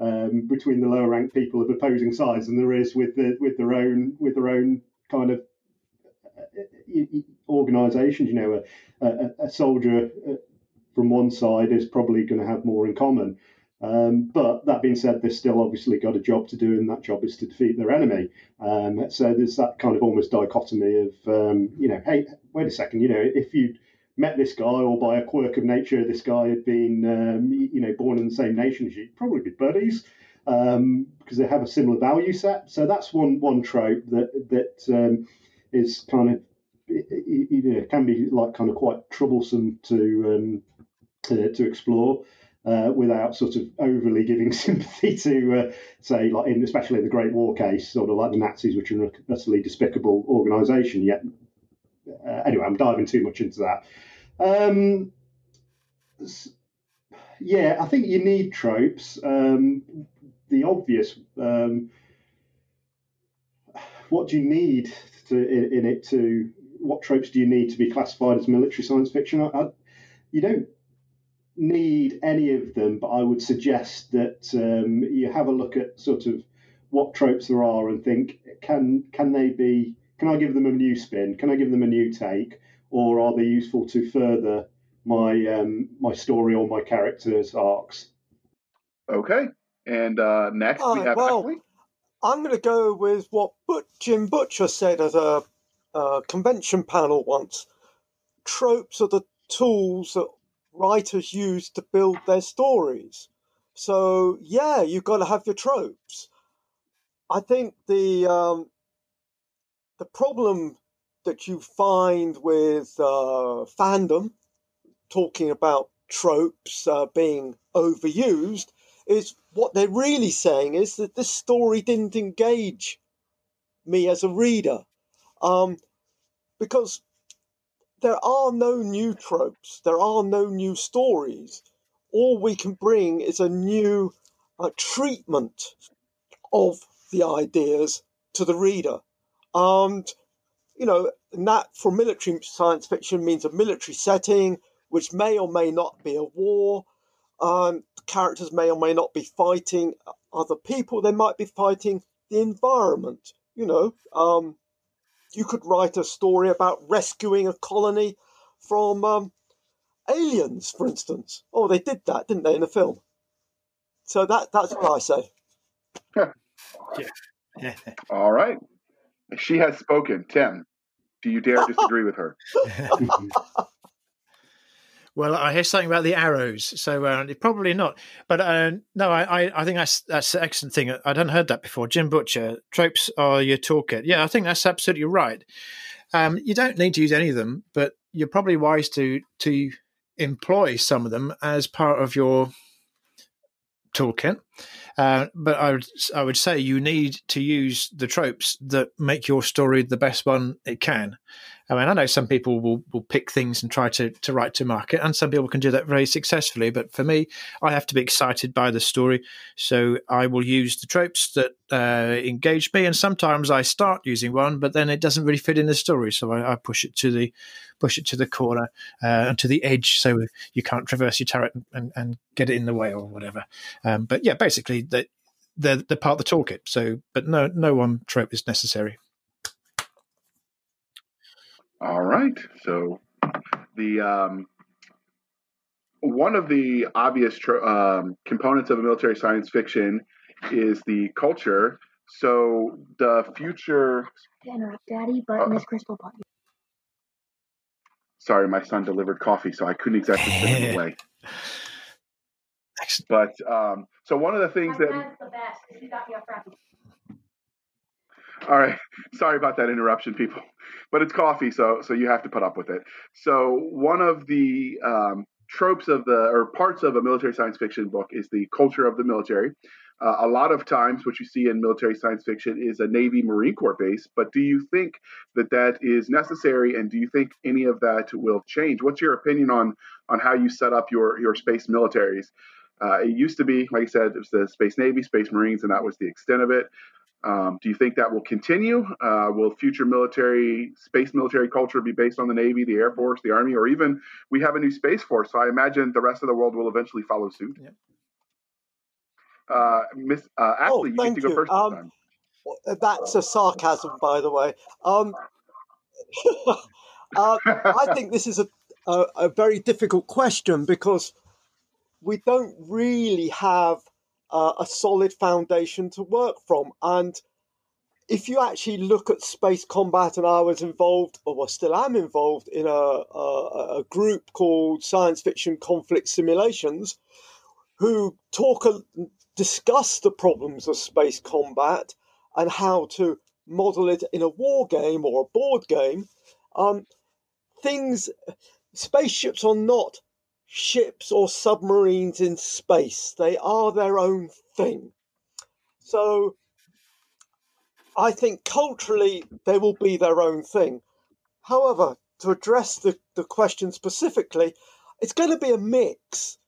um, between the lower ranked people of opposing sides than there is with the with their own with their own kind of organisations. You know, a, a, a soldier from one side is probably going to have more in common. Um, but that being said, they've still obviously got a job to do, and that job is to defeat their enemy. Um, so there's that kind of almost dichotomy of, um, you know, hey, wait a second, you know, if you met this guy or by a quirk of nature, this guy had been, um, you know, born in the same nation as you, you'd probably be buddies um, because they have a similar value set. So that's one one trope that that um, is kind of, you know, can be like kind of quite troublesome to to, to explore uh, without sort of overly giving sympathy to, uh, say, like in especially in the Great War case, sort of like the Nazis, which are an utterly despicable organisation. Yet, uh, anyway, I'm diving too much into that. Um, yeah, I think you need tropes. Um, the obvious. Um, what do you need to in, in, it to? What tropes do you need to be classified as military science fiction? I, I, you don't need any of them, but I would suggest that um, you have a look at sort of what tropes there are and think can can they be can I give them a new spin? Can I give them a new take, or are they useful to further my um, my story or my characters' arcs? Okay, and uh, next we have well, Ashley. I'm going to go with what but Jim Butcher said at a, a convention panel once. Tropes are the tools that writers use to build their stories. So yeah, you've got to have your tropes. I think the um, the problem that you find with uh, fandom talking about tropes uh, being overused is what they're really saying is that this story didn't engage me as a reader um, because there are no new tropes, there are no new stories. All we can bring is a new uh, treatment of the ideas to the reader. And, you know, that for military science fiction means a military setting, which may or may not be a war. Um, characters may or may not be fighting other people, they might be fighting the environment. You know, um, you could write a story about rescuing a colony from um, aliens, for instance. Oh, they did that, didn't they, in the film? So that that's what I say. Yeah. All right. She has spoken. Tim, do you dare disagree with her? Well, I hear something about the arrows, so uh, probably not. But uh, no, I, I, think that's that's an excellent thing. I hadn't heard that before. Jim Butcher, tropes are your toolkit. Yeah, I think that's absolutely right. Um, you don't need to use any of them, but you're probably wise to to employ some of them as part of your toolkit. Uh, but I would I would say you need to use the tropes that make your story the best one it can. I mean, I know some people will, will pick things and try to, to write to market, and some people can do that very successfully. But for me, I have to be excited by the story, so I will use the tropes that uh, engage me. And sometimes I start using one, but then it doesn't really fit in the story, so I, I push it to the push it to the corner uh, and to the edge, so you can't traverse your turret and, and get it in the way or whatever. Um, but yeah, basically, they're, they're part of the toolkit. So, but no, no one trope is necessary. All right. So the um, one of the obvious tro- um, components of a military science fiction is the culture. So the future. to interrupt, Daddy, but Uh, Miss Crystal bought you. Sorry, my son delivered coffee, so I couldn't exactly put it away. But um, so one of the things that the best. She got me a frappy. All right. Sorry about that interruption, people. But it's coffee, so so you have to put up with it. So one of the um, tropes of the or parts of a military science fiction book is the culture of the military. Uh, a lot of times, what you see in military science fiction is a Navy Marine Corps base. But do you think that that is necessary, and do you think any of that will change? What's your opinion on on how you set up your your space militaries? Uh, it used to be, like I said, it was the Space Navy, Space Marines, and that was the extent of it. Um, do you think that will continue? Uh, will future military, space military culture be based on the Navy, the Air Force, the Army, or even we have a new Space Force? So I imagine the rest of the world will eventually follow suit. Yep. Uh, Miss uh, Ashley, you get to go you. first Um. That's a sarcasm, by the way. Um, uh, I think this is a, a, a very difficult question because we don't really have uh, a solid foundation to work from. And if you actually look at space combat, and I was involved, or still am involved, in a, a, a group called Science Fiction Conflict Simulations, who talk, discuss the problems of space combat and how to model it in a war game or a board game. Um, things, spaceships are not ships or submarines in space. They are their own thing. So I think culturally they will be their own thing. However, to address the, the question specifically, it's going to be a mix.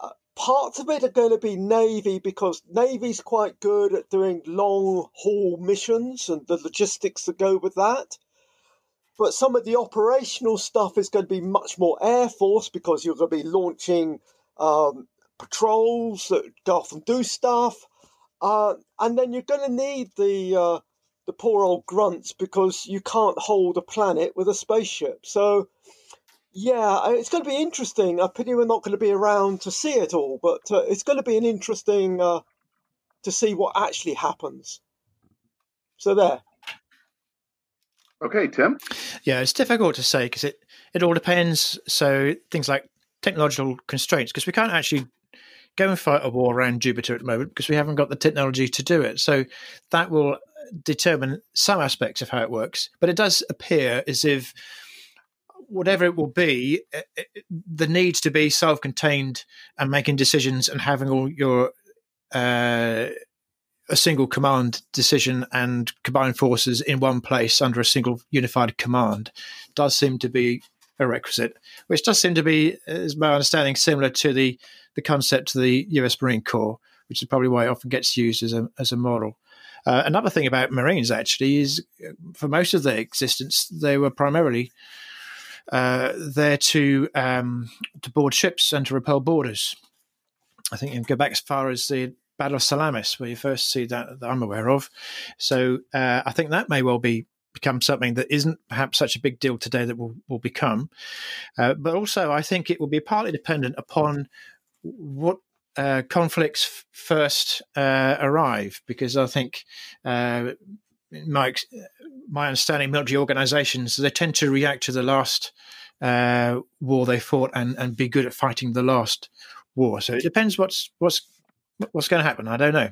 Uh, parts of it are going to be Navy because Navy's quite good at doing long haul missions and the logistics that go with that but some of the operational stuff is going to be much more Air Force because you're going to be launching um, patrols that go off and do stuff, uh, and then you're going to need the uh, the poor old grunts because you can't hold a planet with a spaceship. So, yeah, it's going to be interesting. I pity we're not going to be around to see it all, but uh, it's going to be an interesting uh, to see what actually happens. So there. Okay, Tim. Yeah, it's difficult to say because it, it all depends. So things like technological constraints, because we can't actually go and fight a war around Jupiter at the moment because we haven't got the technology to do it. So that will uh, determine some aspects of how it works. But it does appear as if whatever it will be, it, it, the need to be self-contained and making decisions and having all your uh, a single command decision and combine forces in one place under a single unified command does seem to be a requisite, which does seem to be, is my understanding, similar to the the concept of the U.S. Marine Corps, which is probably why it often gets used as a as a model. Uh, another thing about Marines actually is, uh, for most of their existence, they were primarily uh, there to um, to board ships and to repel boarders. I think you can go back as far as the Battle of Salamis, where you first see that, that I'm aware of. So uh, I think that may well be become something that isn't perhaps such a big deal today that will will become. Uh, but also, I think it will be partly dependent upon what uh, conflicts f- first uh, arrive, because I think uh, my my understanding, military organisations they tend to react to the last uh, war they fought and and be good at fighting the last war. So it depends what's what's what's going to happen. I don't know.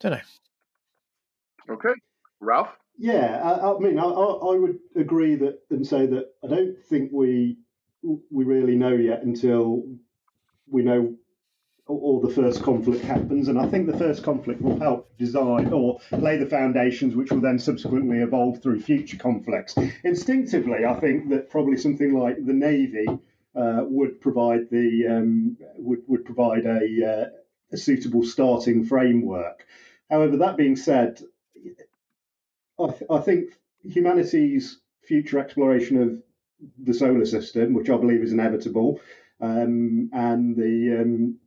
Don't know. Okay, Ralph. Yeah, uh, uh, I, I mean, I, I would agree that and say that I don't think we we really know yet until we know or the first conflict happens. And I think the first conflict will help design or lay the foundations, which will then subsequently evolve through future conflicts. Instinctively, I think that probably something like the Navy uh, would provide the um, would would provide a, uh, a suitable starting framework. However, that being said, I, th- I think humanity's future exploration of the solar system, which I believe is inevitable, um, and the um,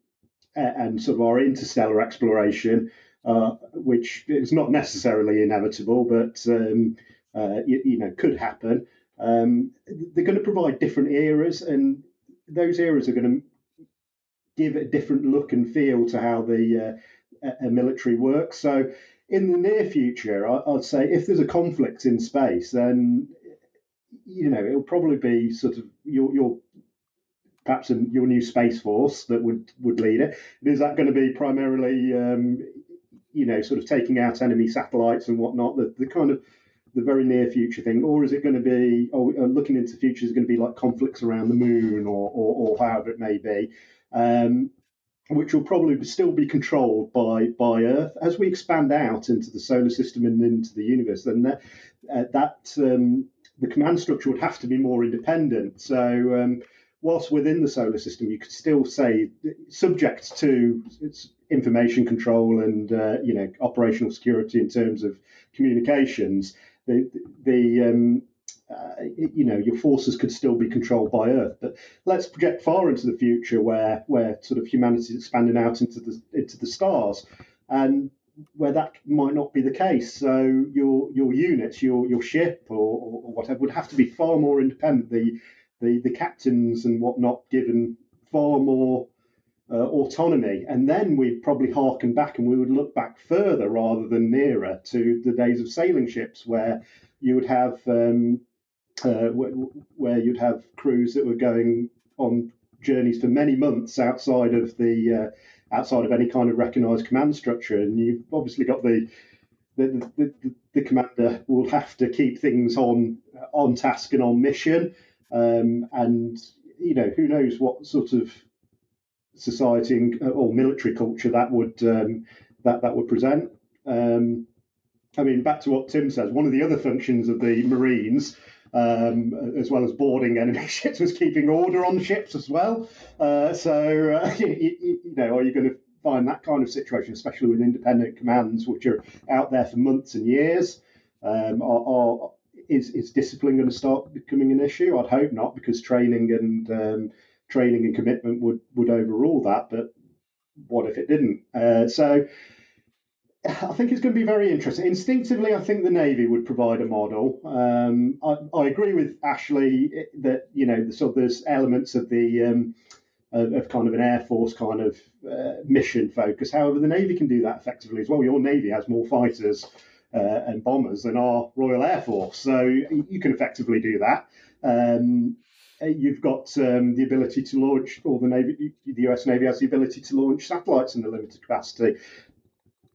and sort of our interstellar exploration, uh, which is not necessarily inevitable, but um, uh, you, you, know could happen. Um, they're going to provide different eras, and those eras are going to give a different look and feel to how the uh, a military works. So, in the near future, I, would say if there's a conflict in space, then you know it'll probably be sort of your your perhaps your new space force that would would lead it. Is that going to be primarily, um, you know, sort of taking out enemy satellites and whatnot? The, the kind of the very near future thing, or is it going to be, oh, uh, looking into the future, is going to be like conflicts around the moon or, or, or however it may be, um, which will probably still be controlled by by Earth as we expand out into the solar system and into the universe. Then that, uh, that um, the command structure would have to be more independent. So um, whilst within the solar system, you could still say subject to information control and uh, you know operational security in terms of communications. The the um, uh, you know your forces could still be controlled by Earth, but let's project far into the future where where sort of humanity is expanding out into the into the stars, and where that might not be the case. So your your units, your your ship or, or whatever would have to be far more independent. The the, the captains and whatnot given far more uh, autonomy. And then we'd probably harken back and we would look back further rather than nearer to the days of sailing ships where you would have um, uh, where you'd have crews that were going on journeys for many months outside of the uh, outside of any kind of recognised command structure, and you've obviously got the the, the, the, commander will have to keep things on on task and on mission. Um, and you know, who knows what sort of society or military culture that would um, that that would present. Um, I mean, back to what Tim says, one of the other functions of the Marines, um, as well as boarding enemy ships, was keeping order on ships as well. Uh, so, uh, you, you, know, are you going to find that kind of situation, especially with independent commands, which are out there for months and years? Um, are, are, is is discipline going to start becoming an issue? I'd hope not, because training and um, training and commitment would would overrule that. But what if it didn't? Uh, so I think it's going to be very interesting. Instinctively, I think the Navy would provide a model. Um, I, I, agree with Ashley that you know so there's elements of the um, of, of, kind of an Air Force kind of uh, mission focus. However, the Navy can do that effectively as well. Your Navy has more fighters uh, and bombers than our Royal Air Force. So you can effectively do that. Um, you've got um, the ability to launch, or the Navy, the US Navy has the ability to launch satellites in a limited capacity.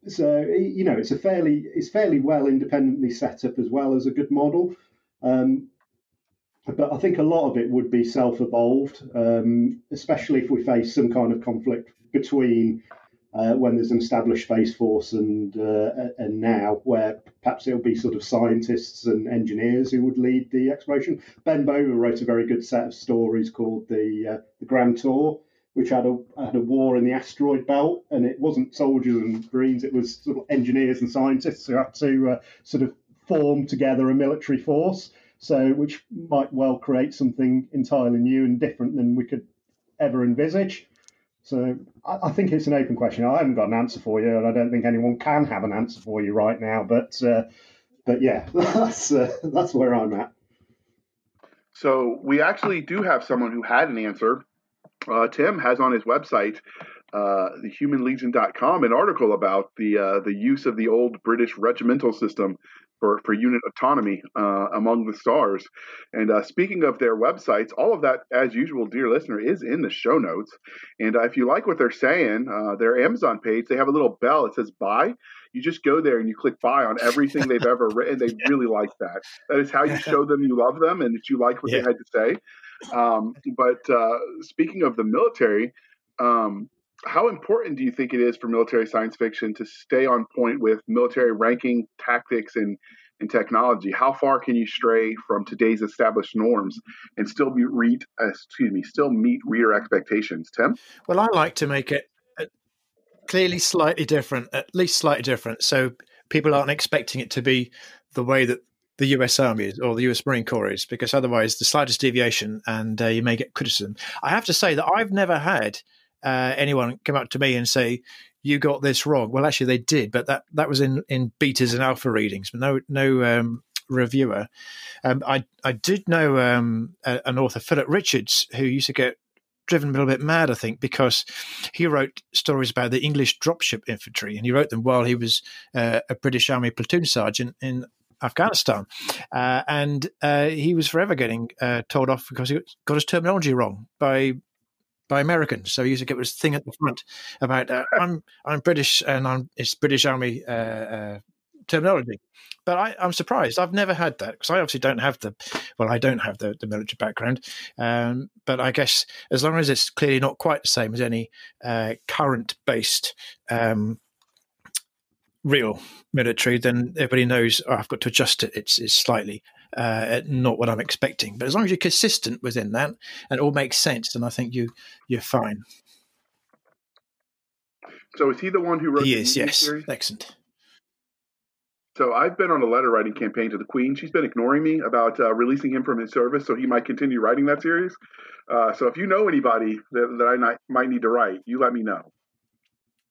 So you know it's a fairly it's fairly well independently set up as well as a good model. Um, but I think a lot of it would be self-evolved, um, especially if we face some kind of conflict between uh, when there's an established space force and uh, and now where perhaps it'll be sort of scientists and engineers who would lead the exploration. Ben Bova wrote a very good set of stories called the uh, the Grand Tour, which had a had a war in the asteroid belt, and it wasn't soldiers and marines; it was sort of engineers and scientists who had to uh, sort of form together a military force. So, which might well create something entirely new and different than we could ever envisage. So I, I, think it's an open question. I haven't got an answer for you, and I don't think anyone can have an answer for you right now. But uh, but yeah, that's uh, that's where I'm at. So we actually do have someone who had an answer. Uh, Tim has on his website, uh, thehumanlegion.com, an article about the uh, the use of the old British regimental system for, for unit autonomy uh, among the stars. And uh, speaking of their websites, all of that, as usual, dear listener, is in the show notes. And uh, if you like what they're saying, uh, their Amazon page, they have a little bell. It says buy. You just go there and you click buy on everything they've ever written. They really like that. That is how you show them you love them and that you like what yeah. they had to say. Um, but uh, speaking of the military, um, how important do you think it is for military science fiction to stay on point with military ranking, tactics, and and technology? How far can you stray from today's established norms and still meet read, excuse me, still meet reader expectations? Tim. Well, I like to make it uh, clearly slightly different, at least slightly different, so people aren't expecting it to be the way that the US Army is or the US Marine Corps is, because otherwise the slightest deviation and uh, you may get criticism. I have to say that I've never had uh, anyone come up to me and say you got this wrong. Well, actually, they did, but that that was in in betas and alpha readings, but no no um, reviewer. Um, I I did know um, a, an author, Philip Richards, who used to get driven a little bit mad, I think, because he wrote stories about the English dropship infantry, and he wrote them while he was uh, a British Army platoon sergeant in Afghanistan, uh, and uh, he was forever getting uh, told off because he got his terminology wrong by by Americans. So he used to get this thing at the front about uh, I'm I'm British and I'm it's British Army uh, uh, terminology. But I, am surprised. I've never had that because I obviously don't have the well, I don't have the, the military background. Um, but I guess as long as it's clearly not quite the same as any uh, current based um, real military, then everybody knows oh, I've got to adjust it. It's, it's slightly uh, not what I'm expecting. But as long as you're consistent within that and it all makes sense, then I think you you're fine. So is he the one who wrote? He is. Yes. Series? Excellent. So I've been on a letter writing campaign to the Queen. She's been ignoring me about uh, releasing him from his service, so he might continue writing that series. Uh, so if you know anybody that, that I might, might need to write, you let me know.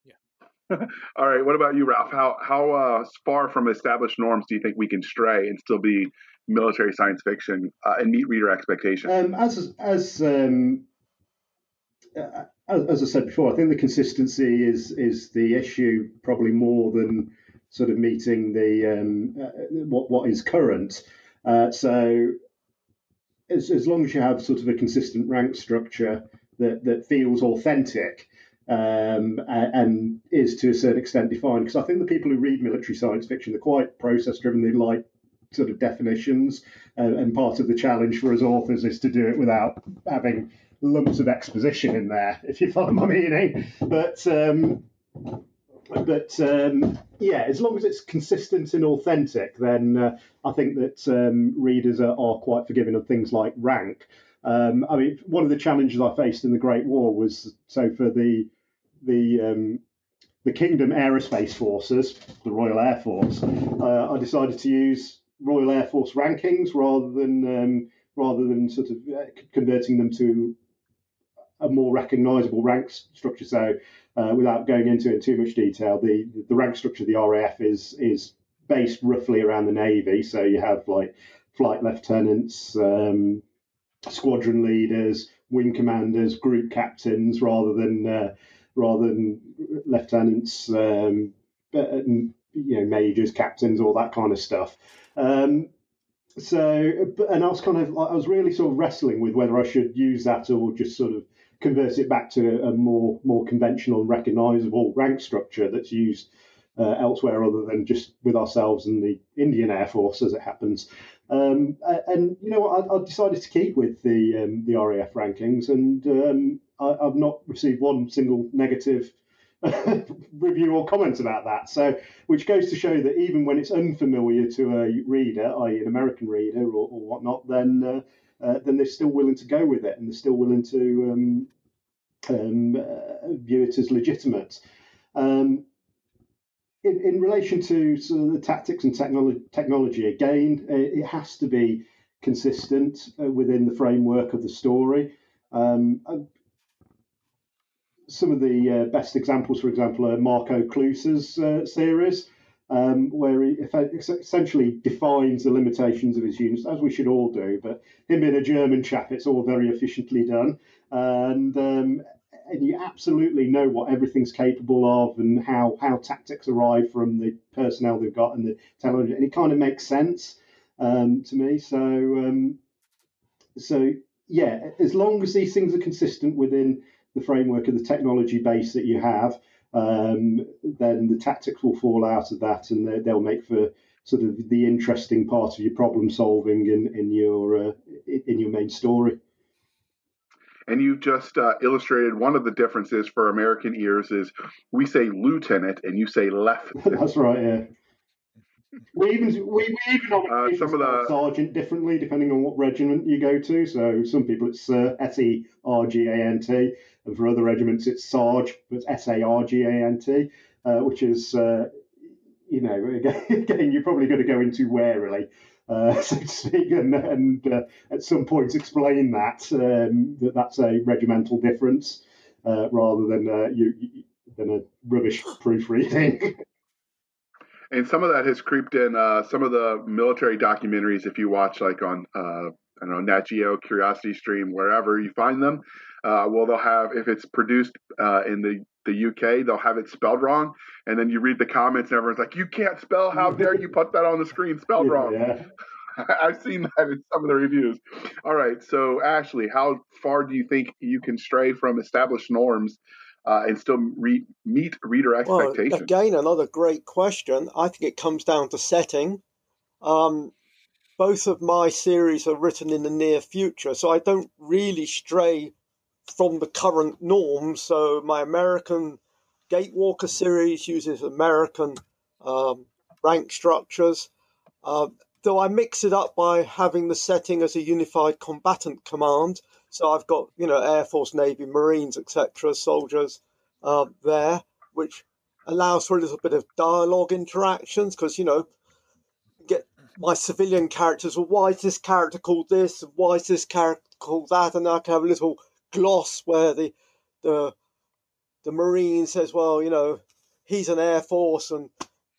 Yeah. All right. What about you, Ralph? How how uh, far from established norms do you think we can stray and still be military science fiction uh, and meet reader expectations? Um, as as um, uh, as I said before, I think the consistency is is the issue probably more than sort of meeting the um, uh, what what is current. Uh, so as, as long as you have sort of a consistent rank structure that that feels authentic. Um, and is to a certain extent defined because I think the people who read military science fiction they're quite process driven. They like sort of definitions, uh, and part of the challenge for us authors is to do it without having lumps of exposition in there, if you follow my meaning. But um, but um, yeah, as long as it's consistent and authentic, then uh, I think that um, readers are, are, quite forgiving of things like rank. Um, I mean, one of the challenges I faced in the Great War was so for the the um, the Kingdom Aerospace Forces, the Royal Air Force, uh, I decided to use Royal Air Force rankings rather than um, rather than sort of uh, converting them to a more recognisable rank structure. So, uh, without going into it in too much detail, the the rank structure of the RAF is is based roughly around the Navy. So you have like flight lieutenants, um, squadron leaders, wing commanders, group captains, rather than uh, rather than lieutenants, um, you know, majors, captains, all that kind of stuff. Um, so, and I was kind of, I was really sort of wrestling with whether I should use that or just sort of convert it back to a more more conventional and recognisable rank structure that's used uh, elsewhere other than just with ourselves and the Indian Air Force, as it happens. Um, and you know, I, I, decided to keep with the um, the RAF rankings, and um, I, have not received one single negative review or comment about that. So, which goes to show that even when it's unfamiliar to a reader, i.e., an American reader or, or whatnot, then uh, uh, then they're still willing to go with it and they're still willing to um, um, uh, view it as legitimate. Um, in, in relation to sort of the tactics and technology, technology again, it has to be consistent uh, within the framework of the story. Um, some of the uh, best examples, for example, are Marko Kloos's uh, series, um, where he essentially defines the limitations of his units, as we should all do. But him being a German chap, it's all very efficiently done, and um, and you absolutely know what everything's capable of and how how tactics arrive from the personnel they've got and the technology, and it kind of makes sense um, to me. So um, so yeah, as long as these things are consistent within the framework and the technology base that you have, um, then the tactics will fall out of that, and they'll make for sort of the interesting part of your problem solving in in your uh, in your main story. And you just uh, illustrated one of the differences for American ears is we say lieutenant and you say left. That's right. Yeah. We even we, we even uh, some of the sergeant differently depending on what regiment you go to. So some people it's uh, S E R G A N T, and for other regiments it's Sarge, but S A R G A N T, uh, which is uh, you know again, again you're probably going to go into warily. Uh, so to speak, and, and uh, at some point explain that um, that that's a regimental difference uh, rather than uh, you, than a rubbish proofreading. and some of that has creeped in uh, some of the military documentaries. If you watch, like on uh, I don't know Nat Geo, Curiosity Stream, wherever you find them, uh, well, they'll have if it's produced uh, in the the UK, they'll have it spelled wrong, and then you read the comments, and everyone's like, "You can't spell! How dare you put that on the screen spelled wrong?" Yeah. I've seen that in some of the reviews. All right, so Ashley, how far do you think you can stray from established norms uh, and still re- meet reader expectations? Well, again, another great question. I think it comes down to setting. Um, both of my series are written in the near future, so I don't really stray from the current norms. So my American Gatewalker series uses American um, rank structures. Uh, though I mix it up by having the setting as a unified combatant command. So I've got, you know, Air Force, Navy, Marines, etc., soldiers uh, there, which allows for a little bit of dialogue interactions because, you know, get my civilian characters, well, why is this character called this? Why is this character called that? And I can have a little gloss where the, the, the Marine says, well, you know, he's an Air Force and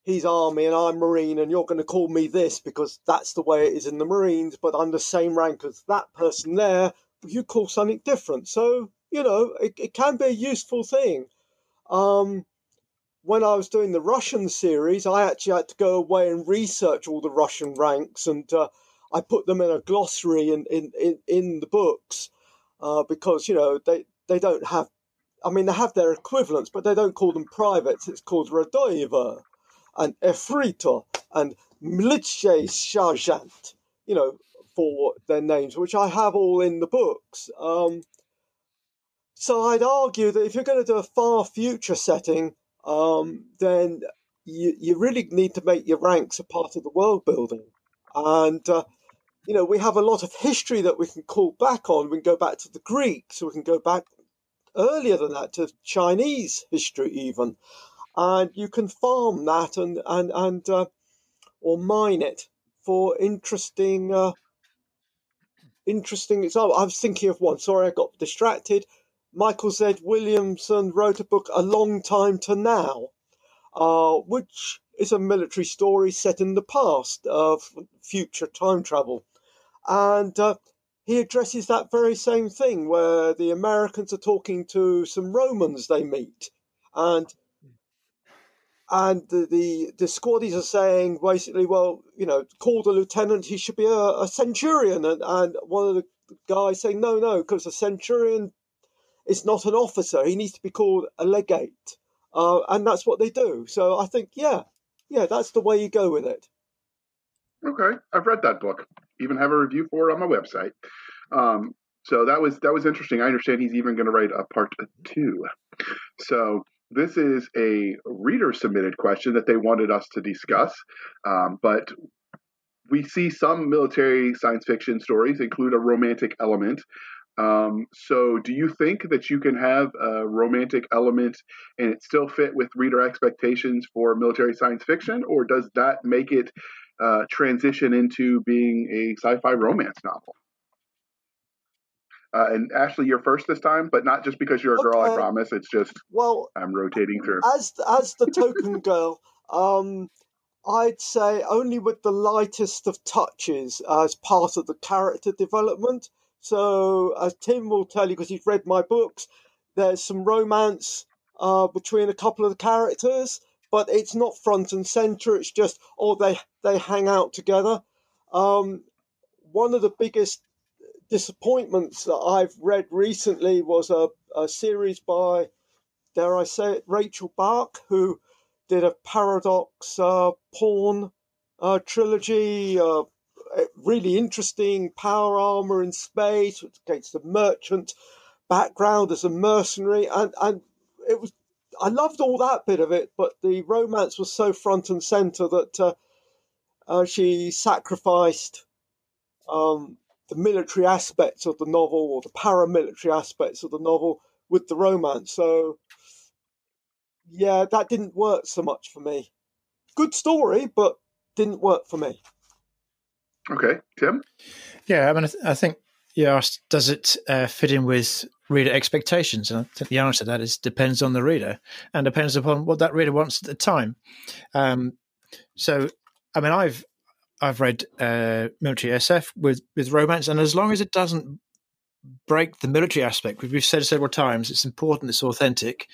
he's Army and I'm Marine and you're going to call me this because that's the way it is in the Marines, but I'm the same rank as that person there, you call something different. So, you know, it, it can be a useful thing. Um, when I was doing the Russian series, I actually had to go away and research all the Russian ranks and uh, I put them in a glossary in, in, in, in the books uh, because, you know, they, they don't have, I mean, they have their equivalents, but they don't call them privates. It's called Radoiva and Efreito and Mlitche Sergeant, you know, for their names, which I have all in the books. Um, so I'd argue that if you're going to do a far future setting, um, then you, you really need to make your ranks a part of the world building. And, uh, you know, we have a lot of history that we can call back on. We can go back to the Greeks, we can go back earlier than that to Chinese history, even and you can farm that and and and uh, or mine it for interesting uh, interesting example. I was thinking of one. Sorry, I got distracted. Michael Z. Williamson wrote a book a long time to now, uh, which is a military story set in the past of future time travel, and uh, he addresses that very same thing where the Americans are talking to some Romans they meet, and and the, the, the squaddies are saying basically, well, you know, call the lieutenant, he should be a, a centurion. And, and one of the guys saying, no, no, because a centurion is not an officer, he needs to be called a legate. Uh, and that's what they do. So I think, yeah, yeah, that's the way you go with it. Okay, I've read that book. Even have a review for it on my website. Um, so that was that was interesting. I understand he's even going to write a part two. So this is a reader submitted question that they wanted us to discuss, um, but we see some military science fiction stories include a romantic element. Um, so, do you think that you can have a romantic element and it still fit with reader expectations for military science fiction, or does that make it uh, transition into being a sci-fi romance novel? Uh, and Ashley, you're first this time, but not just because you're a girl. I promise. It's just Well, I'm rotating through. as as the token girl, um, I'd say only with the lightest of touches as part of the character development. So, as Tim will tell you, because he's read my books, there's some romance uh, between a couple of the characters, but it's not front and center. It's just oh, they they hang out together. Um, one of the biggest disappointments that I've read recently was a, a series by dare I say it, Rachel Bach, who did a Paradox uh, porn uh, trilogy, uh, really interesting power armor in space against a merchant background as a mercenary, and and it was I loved all that bit of it, but the romance was so front and center that uh, uh, she sacrificed um, the military aspects of the novel or the paramilitary aspects of the novel with the romance. So yeah, that didn't work so much for me. Good story, but didn't work for me. Okay, Tim. Yeah, I mean, I, th- I think you asked, does it uh, fit in with reader expectations? And I think the answer to that is depends on the reader and depends upon what that reader wants at the time. Um, so, I mean, I've I've read uh, military SF with with romance, and as long as it doesn't break the military aspect, which we've said several times, it's important, it's authentic.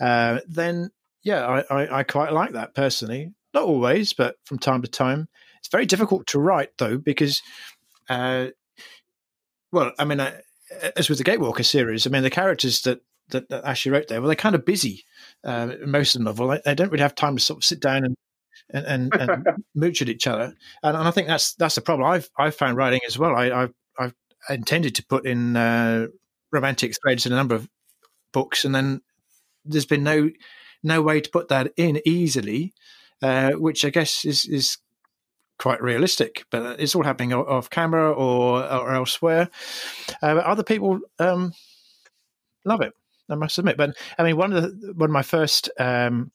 Uh, then, yeah, I, I, I quite like that personally. Not always, but from time to time. It's very difficult to write though because, uh, well, I mean, as with the Gatewalker series, I mean, the characters that that, that Ashley wrote there, well, they're kind of busy. Uh, most of the novel, they, they don't really have time to sort of sit down and and, and, and mooch at each other. And, and I think that's that's the problem I've I've found writing as well. I, I've I've intended to put in uh, romantic threads in a number of books, and then there's been no no way to put that in easily, uh, which I guess is is quite realistic. But it's all happening off camera or or elsewhere. Uh, but other people um, love it. I must admit. But I mean, one of the, one of my first. Um,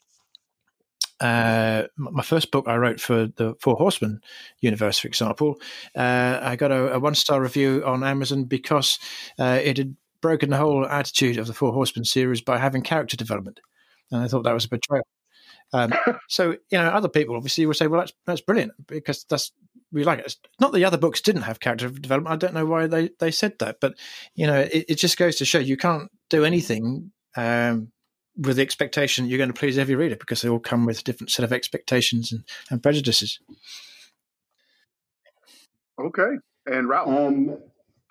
uh, my first book I wrote for the Four Horsemen universe, for example, uh, I got a, a one star review on Amazon because uh, it had broken the whole attitude of the Four Horsemen series by having character development, and I thought that was a betrayal. Um, so you know, other people obviously will say, "Well, that's that's brilliant because that's we like it." It's not the other books didn't have character development. I don't know why they they said that, but you know, it, it just goes to show you can't do anything. Um, with the expectation you're going to please every reader because they all come with a different set of expectations and, and prejudices. Okay, and Ralph, Um,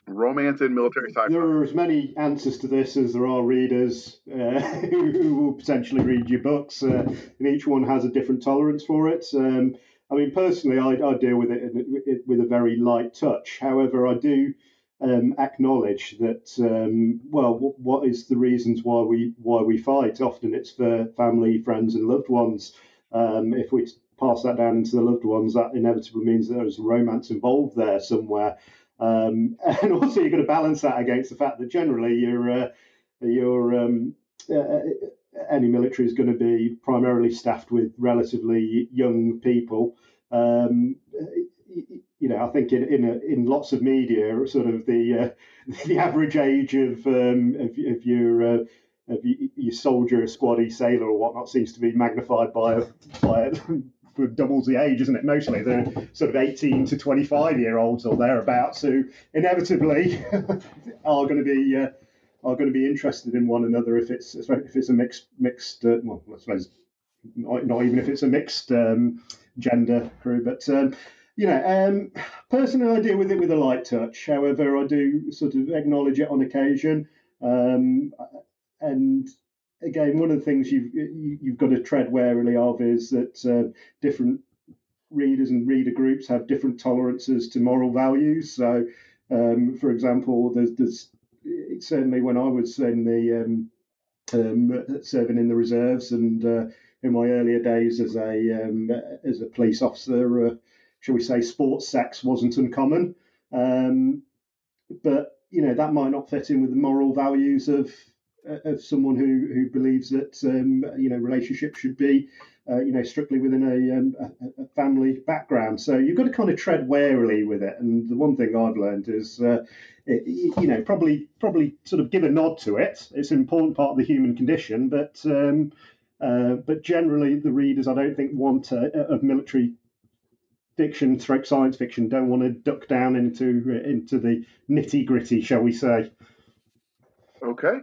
romance and military sci-fi. there are as many answers to this as there are readers uh, who will potentially read your books, uh, and each one has a different tolerance for it. Um, I mean, personally, I, I deal with it, in, it with a very light touch. However, I do um, acknowledge that um, well, w- what is the reasons why we why we fight? Often it's for family, friends, and loved ones. Um, if we pass that down into the loved ones, that inevitably means there's romance involved there somewhere. Um, and also, you've got to balance that against the fact that generally your uh, your um, uh, any military is going to be primarily staffed with relatively young people. You know, I think in in, a, in lots of media, sort of the uh, the average age of um, of, of your uh, of your soldier, squaddy, sailor, or whatnot seems to be magnified by by doubles the age, isn't it? Mostly they're sort of 18 to 25 year olds or thereabouts who inevitably are going to be uh, are going to be interested in one another if it's if it's a mixed mixed uh, well, I suppose not, not, even if it's a mixed um, gender crew, but. Um, you know, um, personally, I deal with it with a light touch. However, I do sort of acknowledge it on occasion. Um, and again, one of the things you've you've got to tread warily of is that uh, different readers and reader groups have different tolerances to moral values. So, um, for example, there's, there's, certainly when I was in the um, um, serving in the reserves, and uh, in my earlier days as a um, as a police officer, uh, shall we say, sports sex wasn't uncommon. Um, but you know that might not fit in with the moral values of of someone who who believes that um, you know relationships should be uh, you know strictly within a, um, a, a, family background. So you've got to kind of tread warily with it. And the one thing I've learned is uh, it, you know probably probably sort of give a nod to it. It's an important part of the human condition, but um, uh, but generally the readers I don't think want of military fiction, science fiction, don't want to duck down into into the nitty gritty, shall we say? Okay.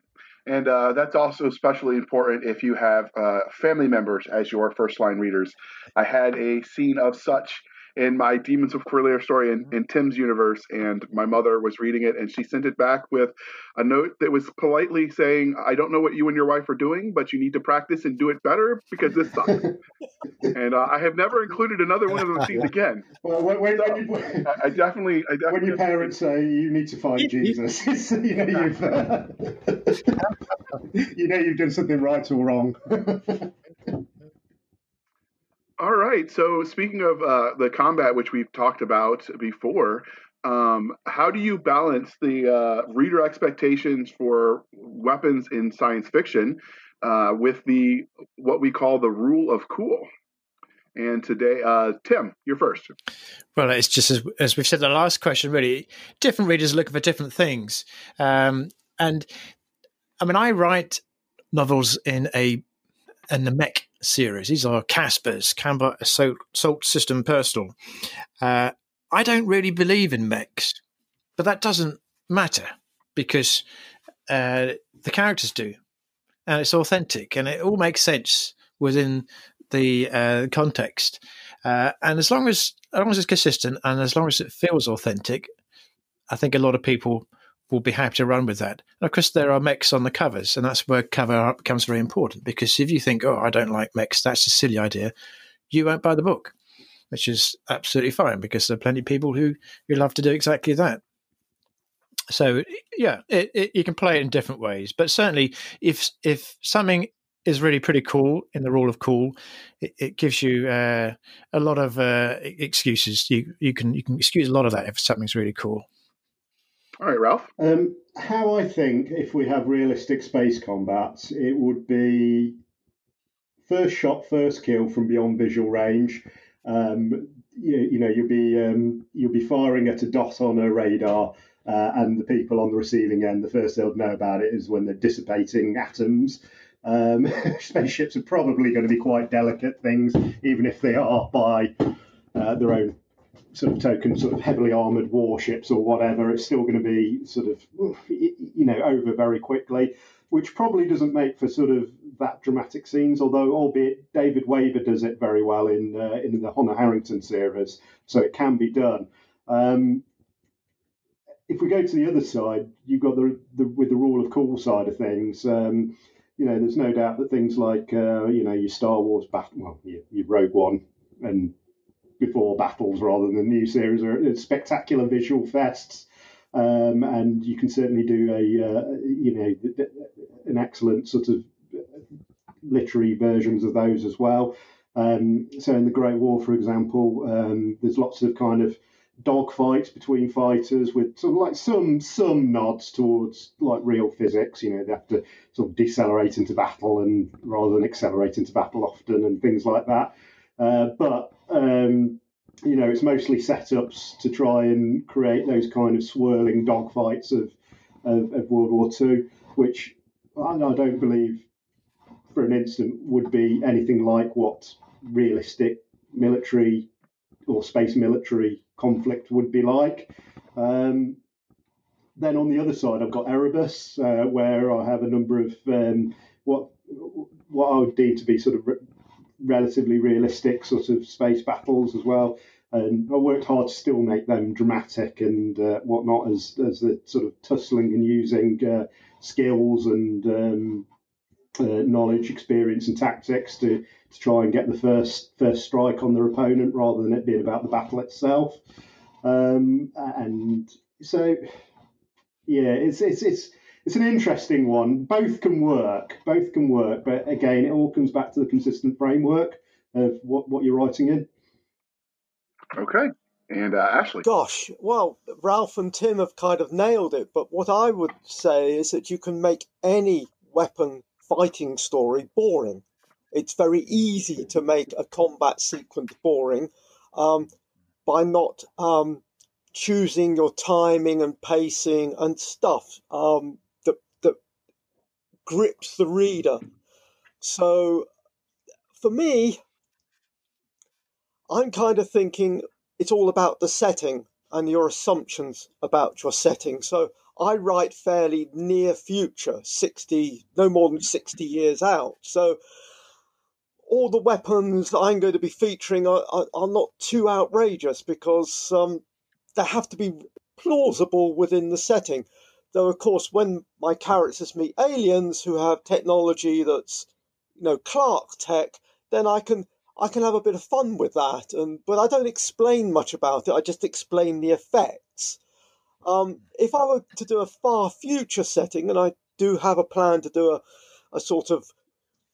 And uh, that's also especially important if you have uh, family members as your first line readers. I had a scene of such in my Demons of Corlear story in, in Tim's universe, and my mother was reading it, and she sent it back with a note that was politely saying, "I don't know what you and your wife are doing, but you need to practice and do it better because this sucks." and uh, I have never included another one of those scenes again. Well, when, when, so you, I, I, definitely, I definitely, when your parents say you need to find Jesus, you know you've, uh, you know you've done something right or wrong. All right. So speaking of uh, the combat, which we've talked about before, um, how do you balance the uh, reader expectations for weapons in science fiction uh, with the what we call the rule of cool? And today, uh, Tim, you're first. Well, it's just as, as we've said the last question. Really, different readers are looking for different things, um, and I mean, I write novels in a in the mech series. These are Casper's Combat Assault, Assault System Personal. Uh, I don't really believe in mechs, but that doesn't matter because uh, the characters do, and it's authentic, and it all makes sense within the uh, context. Uh, and as long as as long as it's consistent and as long as it feels authentic, I think a lot of people will be happy to run with that. And of course, there are mechs on the covers, and that's where cover art becomes very important. Because if you think, "Oh, I don't like mechs," that's a silly idea. You won't buy the book, which is absolutely fine because there are plenty of people who who love to do exactly that. So yeah, it, it, you can play it in different ways, but certainly if if something is really pretty cool in the rule of cool, it, it gives you uh, a lot of uh, excuses. You you can you can excuse a lot of that if something's really cool. All right, Ralph. Um, how I think if we have realistic space combat, it would be first shot, first kill from beyond visual range. Um, you, you, know, you'll be um, you'll be firing at a dot on a radar, uh, and the people on the receiving end, the first they'll know about it is when they're dissipating atoms. Um, spaceships are probably going to be quite delicate things, even if they are by uh, their own sort of token sort of heavily armored warships or whatever, it's still going to be sort of you know over very quickly, which probably doesn't make for sort of that dramatic scenes. Although, albeit David Weber does it very well in uh, in the Honor Harrington series, so it can be done. Um, if we go to the other side, you've got the, the with the rule of cool side of things. Um, you know, there's no doubt that things like uh, you know your Star Wars battle, well, your, your Rogue One and before battles rather than new series are spectacular visual fests. Um, and you can certainly do a uh, you know an excellent sort of literary versions of those as well. Um, so in the Great War, for example, um, there's lots of kind of dogfights between fighters with sort of like some some nods towards like real physics. You know, they have to sort of decelerate into battle and rather than accelerate into battle often and things like that. Uh, but um, you know, it's mostly setups to try and create those kind of swirling dogfights of, of, of World War II, which I, don't believe for an instant would be anything like what realistic military or space military conflict would be like. Um, then on the other side, I've got Erebus, uh, where I have a number of um, what what I would deem to be sort of relatively realistic sort of space battles as well. And I worked hard to still make them dramatic and uh, whatnot as as the sort of tussling and using uh, skills and um, uh, knowledge, experience, and tactics to to try and get the first first strike on their opponent rather than it being about the battle itself. Um, and so, yeah, it's it's it's it's an interesting one. Both can work. Both can work, but again, it all comes back to the consistent framework of what, what you're writing in. Okay. And uh, Ashley. Gosh, well, Ralph and Tim have kind of nailed it. But what I would say is that you can make any weapon fighting story boring. It's very easy to make a combat sequence boring um, by not um, choosing your timing and pacing and stuff um, that that grips the reader. So, for me, I'm kind of thinking it's all about the setting and your assumptions about your setting. So I write fairly near future, 60, no more than 60 years out. So all the weapons that I'm going to be featuring are, are, are not too outrageous because um, they have to be plausible within the setting. Though, of course, when my characters meet aliens who have technology that's, you know, Clarke tech, then I can I can have a bit of fun with that, and but I don't explain much about it. I just explain the effects. Um, if I were to do a far future setting, and I do have a plan to do a, a sort of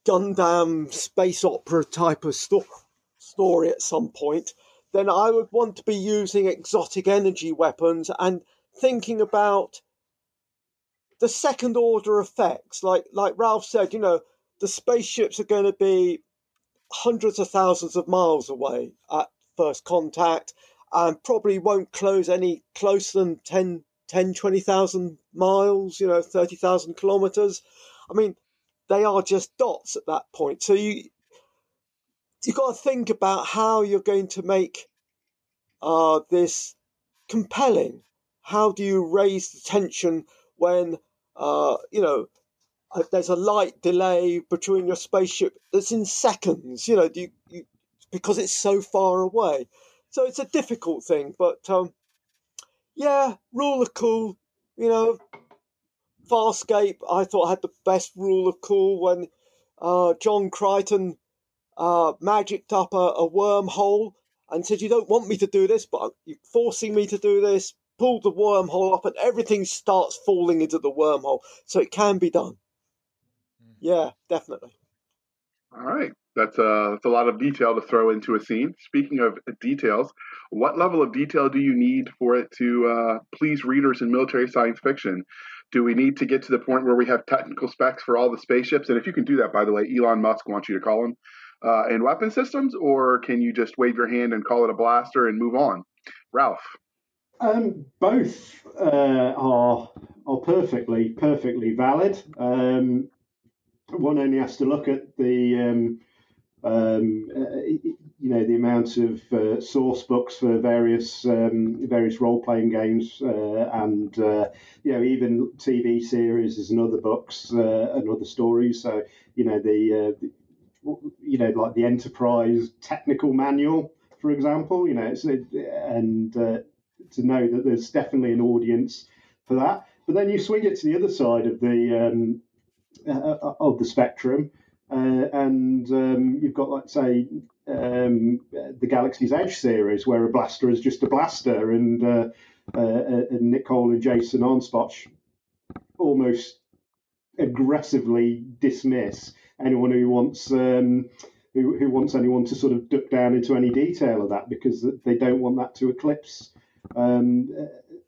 Gundam space opera type of sto- story at some point, then I would want to be using exotic energy weapons and thinking about the second order effects. Like like Ralph said, you know, the spaceships are going to be hundreds of thousands of miles away at first contact and probably won't close any closer than 10, 10 20,000 miles, you know, 30,000 kilometers. I mean, they are just dots at that point. So you, you've got to think about how you're going to make uh, this compelling. How do you raise the tension when, uh, you know, uh, there's a light delay between your spaceship that's in seconds, you know, you, you, because it's so far away. So it's a difficult thing, but um, yeah, rule of cool, you know, Farscape, I thought had the best rule of cool when uh, John Crichton uh, magicked up a, a, wormhole and said, You don't want me to do this, but you're forcing me to do this. Pulled the wormhole up, and everything starts falling into the wormhole. So it can be done. Yeah, definitely. All right. That's a, uh, that's a lot of detail to throw into a scene. Speaking of details, what level of detail do you need for it to uh, please readers in military science fiction? Do we need to get to the point where we have technical specs for all the spaceships? And if you can do that, by the way, Elon Musk wants you to call him uh, in weapon systems, or can you just wave your hand and call it a blaster and move on? Ralph. Um, both uh, are are perfectly perfectly valid. Um, one only has to look at the um, uh, you know the amount of uh, source books for various um, various role playing games uh, and uh, you know even TV series and other books uh, and other stories. So you know the, the, you know like the Enterprise technical manual, for example. You know it's and to know that there's definitely an audience for that. But then you swing it to the other side of the um, uh, of the spectrum. Uh, and um, you've got, like, say, um, the Galaxy's Edge series, where a blaster is just a blaster, and, uh, uh, and Nick Cole and Jason Anspach almost aggressively dismiss anyone who wants um, who, who wants anyone to sort of duck down into any detail of that because they don't want that to eclipse um,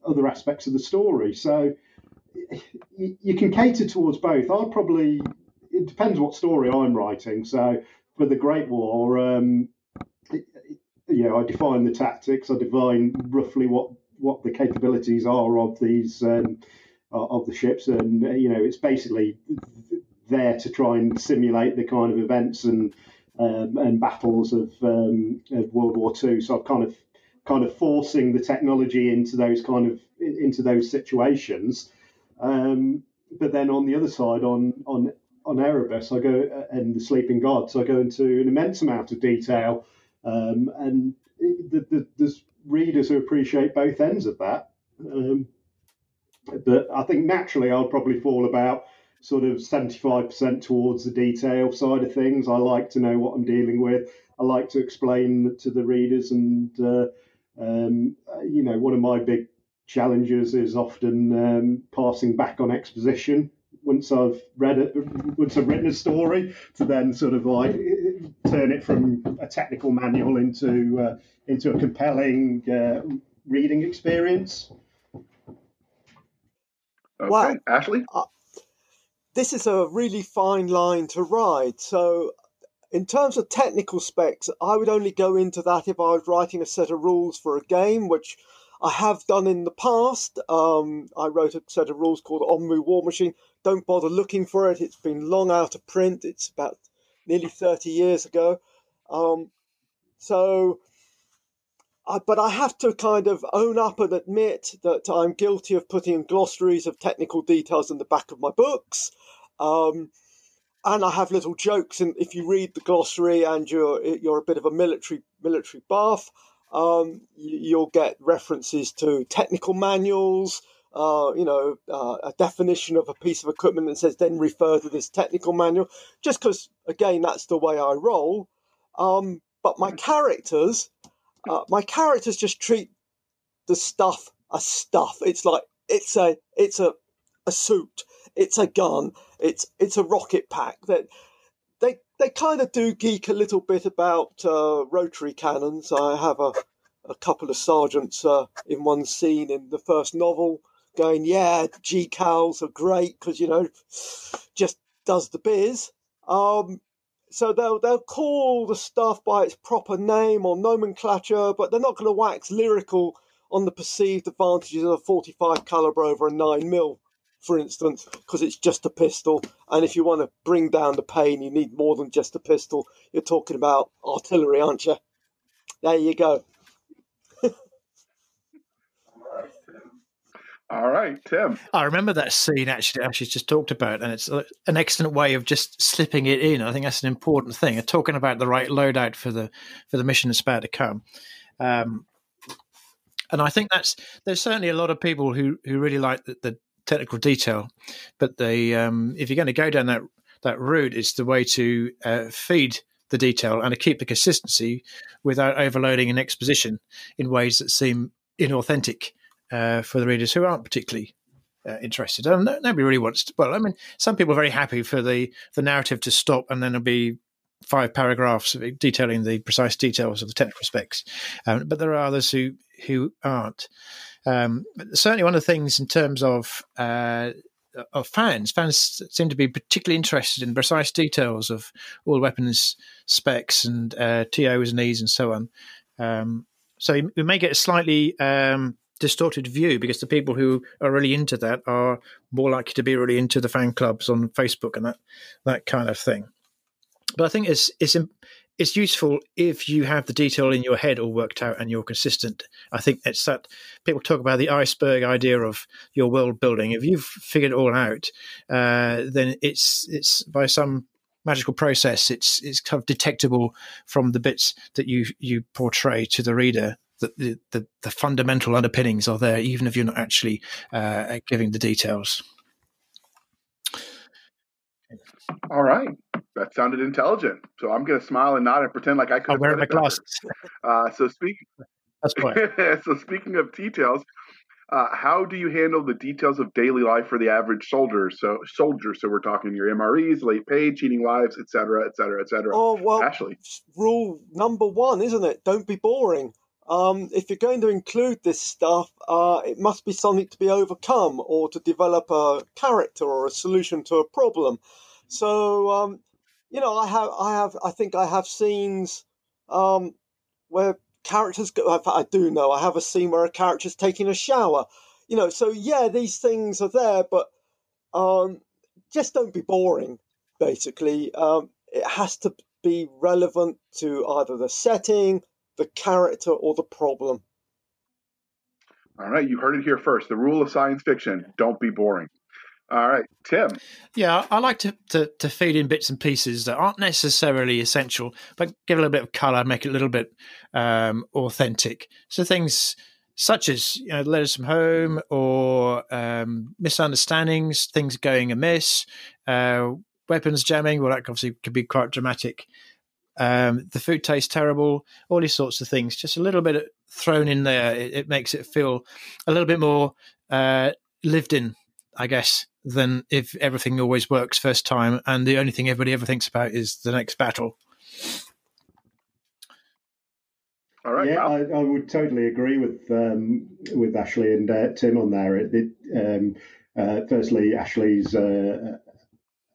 other aspects of the story. So you, can cater towards both. I'll probably it depends what story I'm writing. So for the Great War, um, you know, I define the tactics. I define roughly what what the capabilities are of these um, of the ships, and you know, it's basically there to try and simulate the kind of events and um, and battles of, um, of World War II. So I'm kind of kind of forcing the technology into those kind of into those situations. Um, but then on the other side, on on on Erebus, I go uh, and the Sleeping Gods, I go into an immense amount of detail, um, and the, the, there's readers who appreciate both ends of that. Um, but I think naturally, I'll probably fall about sort of 75% towards the detail side of things. I like to know what I'm dealing with. I like to explain to the readers, and uh, um, you know, one of my big challenges is often um, passing back on exposition once I've read it, once I've written a story, to then sort of like turn it from a technical manual into uh, into a compelling uh, reading experience. Okay, Wow. Ashley. this is a really fine line to ride. So, in terms of technical specs, I would only go into that if I was writing a set of rules for a game, which I have done in the past. Um, I wrote a set of rules called Onmu War Machine. Don't bother looking for it; it's been long out of print. It's about nearly thirty years ago. Um, so. I, but I have to kind of own up and admit that I'm guilty of putting glossaries of technical details in the back of my books. Um, and I have little jokes, and if you read the glossary and you're you're a bit of a military military buff, um, you, you'll get references to technical manuals. Uh, you know, uh, a definition of a piece of equipment that says then refer to this technical manual. Just because, again, that's the way I roll. Um, but my characters, uh, my characters just treat the stuff as stuff. It's like it's a it's a a suit, it's a gun, it's it's a rocket pack. That they they kind of do geek a little bit about uh, rotary cannons. I have a a couple of sergeants uh, in one scene in the first novel going, "Yeah, GCALs are great because you know just does the biz." Um, so they'll they'll call the stuff by its proper name or nomenclature, but they're not going to wax lyrical on the perceived advantages of a 45 caliber over a 9 mil, for instance, because it's just a pistol. And if you want to bring down the pain, you need more than just a pistol. You're talking about artillery, aren't you? There you go. All right, Tim. I remember that scene actually. Ashley just talked about, and it's an excellent way of just slipping it in. I think that's an important thing. And talking about the right loadout for the for the mission that's about to come. Um, and I think that's there's certainly a lot of people who who really like the, the technical detail, but they um, if you're going to go down that that route, it's the way to uh, feed the detail and to keep the consistency without overloading an exposition in ways that seem inauthentic uh, for the readers who aren't particularly uh, interested. No- nobody really wants to. Well, I mean, some people are very happy for the the narrative to stop and then there'll be five paragraphs detailing the precise details of the technical specs. Um, but there are others who who aren't. Um, certainly, one of the things in terms of uh, of fans, fans seem to be particularly interested in precise details of all weapons specs and uh, TOs and E's and so on. Um, so you may get a slightly um, distorted view because the people who are really into that are more likely to be really into the fan clubs on Facebook and that that kind of thing. But I think it's it's it's useful if you have the detail in your head all worked out and you're consistent. I think it's that people talk about the iceberg idea of your world building. If you've figured it all out, uh, then it's it's by some magical process. It's it's kind of detectable from the bits that you you portray to the reader. That the, the, the fundamental underpinnings are there, even if you're not actually uh, giving the details. All right. That sounded intelligent. So I'm going to smile and nod and pretend like I could. I'm wearing my glasses. Uh, so speak. That's right. so speaking of details, uh, how do you handle the details of daily life for the average soldier? So soldier. So we're talking your MREs, late pay, cheating wives, et cetera, et cetera, et cetera. Oh well, Ashley. rule number one, isn't it? Don't be boring. Um, if you're going to include this stuff, uh, it must be something to be overcome or to develop a character or a solution to a problem. So, um, you know, I have, I have, I think I have scenes um, where characters go. I do know I have a scene where a character's taking a shower. You know, so yeah, these things are there, but um, just don't be boring. Basically, um, it has to be relevant to either the setting, the character, or the problem. All right. You heard it here first. The rule of science fiction: don't be boring. All right, Tim. Yeah, I like to, to, to feed in bits and pieces that aren't necessarily essential, but give a little bit of color, make it a little bit um, authentic. So things such as you know, letters from home or um, misunderstandings, things going amiss, uh, weapons jamming. Well, that obviously could be quite dramatic. Um, the food tastes terrible. All these sorts of things. Just a little bit thrown in there. It, it makes it feel a little bit more uh, lived in, I guess, than if everything always works first time and the only thing everybody ever thinks about is the next battle. All right. yeah, I, I would totally agree with um, with Ashley and uh, Tim on there. It, it, um, uh, firstly, Ashley's uh,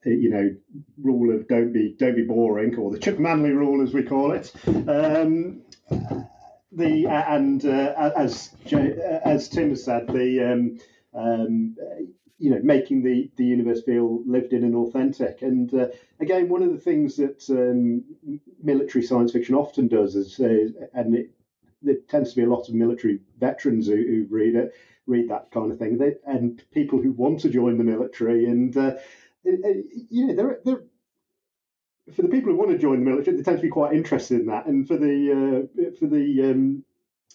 you know rule of don't be don't be boring, or the Chuck Manley rule as we call it. Um, the and uh, as as Tim has said, the um, um, you know making the the universe feel lived in and authentic. And uh, again, one of the things that um, military science fiction often does is, uh, and it, there tends to be a lot of military veterans who, who read it, read that kind of thing, they, and people who want to join the military. And uh, you know, they're, they're for the people who want to join the military, they tend to be quite interested in that. And for the uh, for the um,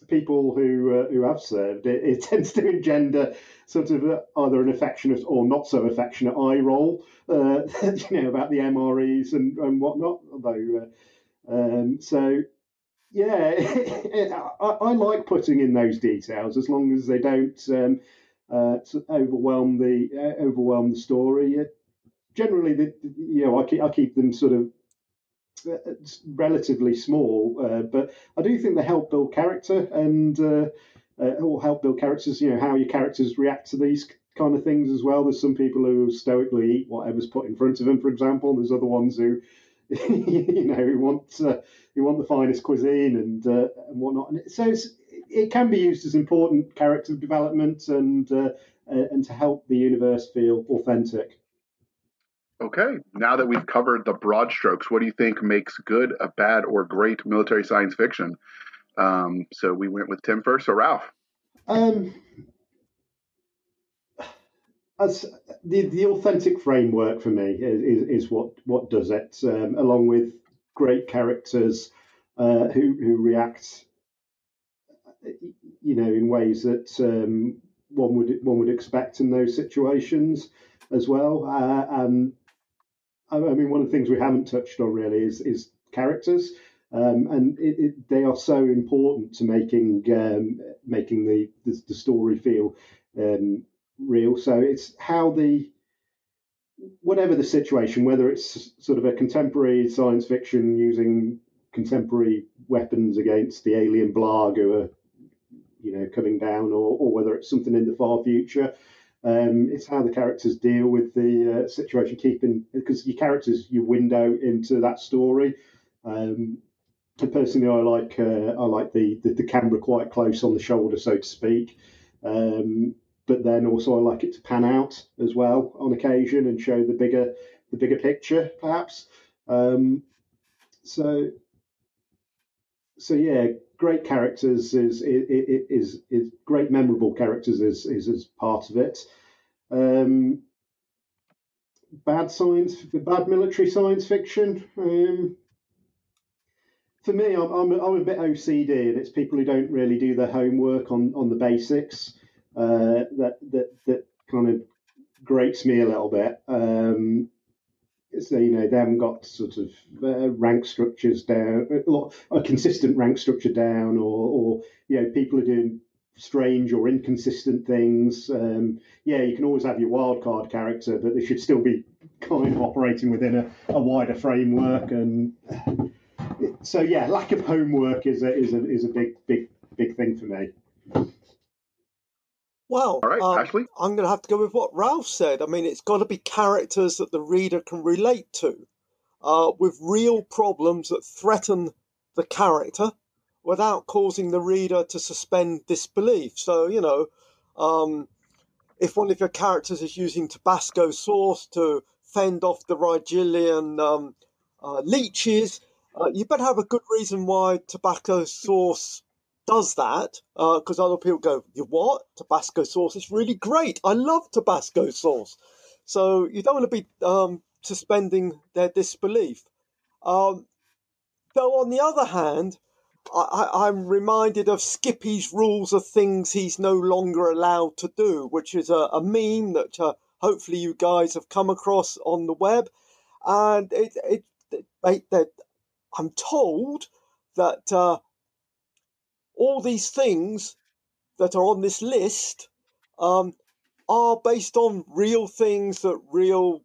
people who uh, who have served, it, it, tends to engender sort of uh, either an affectionate or not so affectionate eye roll, uh, you know, about the MREs and, and whatnot. Although, uh, um, so yeah, I, I, like putting in those details as long as they don't um, uh, overwhelm the uh, overwhelm the story. generally, the, you know, I keep I keep them sort of relatively small, uh, but I do think they help build character and uh, uh, or help build characters. You know how your characters react to these kind of things as well. There's some people who stoically eat whatever's put in front of them, for example. There's other ones who, you know, who want uh, who want the finest cuisine and uh, and whatnot. And so it can be used as important character development and uh, and to help the universe feel authentic. Okay, now that we've covered the broad strokes, what do you think makes good, a bad, or great military science fiction? Um, so we went with Tim first. or Ralph. Um, as the the authentic framework for me is, is what what does it, um, along with great characters uh, who who react, you know, in ways that um, one would one would expect in those situations as well, uh, and I mean, one of the things we haven't touched on really is, is characters, um, and it, it, they are so important to making um, making the, the, the story feel um, real. So it's how the whatever the situation, whether it's sort of a contemporary science fiction using contemporary weapons against the alien Blarg who are you know coming down, or, or whether it's something in the far future. Um, it's how the characters deal with the uh, situation, keeping because your characters your window into that story. Um, personally, I like uh, I like the, the, the camera quite close on the shoulder, so to speak. Um, but then also I like it to pan out as well on occasion and show the bigger the bigger picture, perhaps. Um, so so yeah, great characters is is is, is great memorable characters is is, is part of it. Um, bad science, bad military science fiction. Um, for me, I'm, I'm, I'm a bit OCD, and it's people who don't really do their homework on, on the basics uh, that that that kind of grates me a little bit. Um, so you know they haven't got sort of uh, rank structures down, a, consistent rank structure down, or, or you know people are doing strange or inconsistent things. Um, yeah, you can always have your wild card character, but they should still be kind of operating within a, a wider framework. And so yeah, lack of homework is a is a is a big big big thing for me. Well, All right, um, Ashley? I'm going to have to go with what Ralph said. I mean, it's got to be characters that the reader can relate to, uh, with real problems that threaten the character without causing the reader to suspend disbelief. So, you know, um, if one of your characters is using Tabasco sauce to fend off the Rigelian um, uh, leeches, uh, you better have a good reason why Tabasco sauce does that because uh, other people go, "You what? Tabasco sauce is really great. I love Tabasco sauce." So you don't want to be um, suspending their disbelief. Um, though on the other hand, I, am reminded of Skippy's rules of things he's no longer allowed to do, which is a, a meme that uh, hopefully you guys have come across on the web, and it it, it, it, I'm told that uh, all these things that are on this list um, are based on real things that real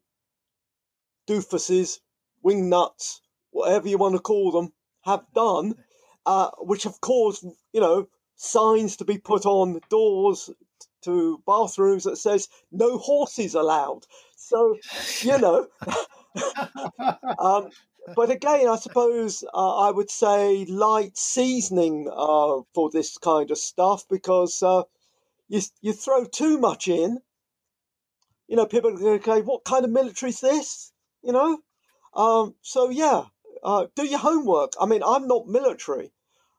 doofuses, wingnuts, whatever you want to call them, have done, uh, which have caused, you know, signs to be put on doors to bathrooms that says no horses allowed. So, you know, um, but again, I suppose uh, I would say light seasoning uh, for this kind of stuff because uh, you you throw too much in, you know, people are going to go, "What kind of military is this?" You know, um, so yeah, uh, do your homework. I mean, I'm not military,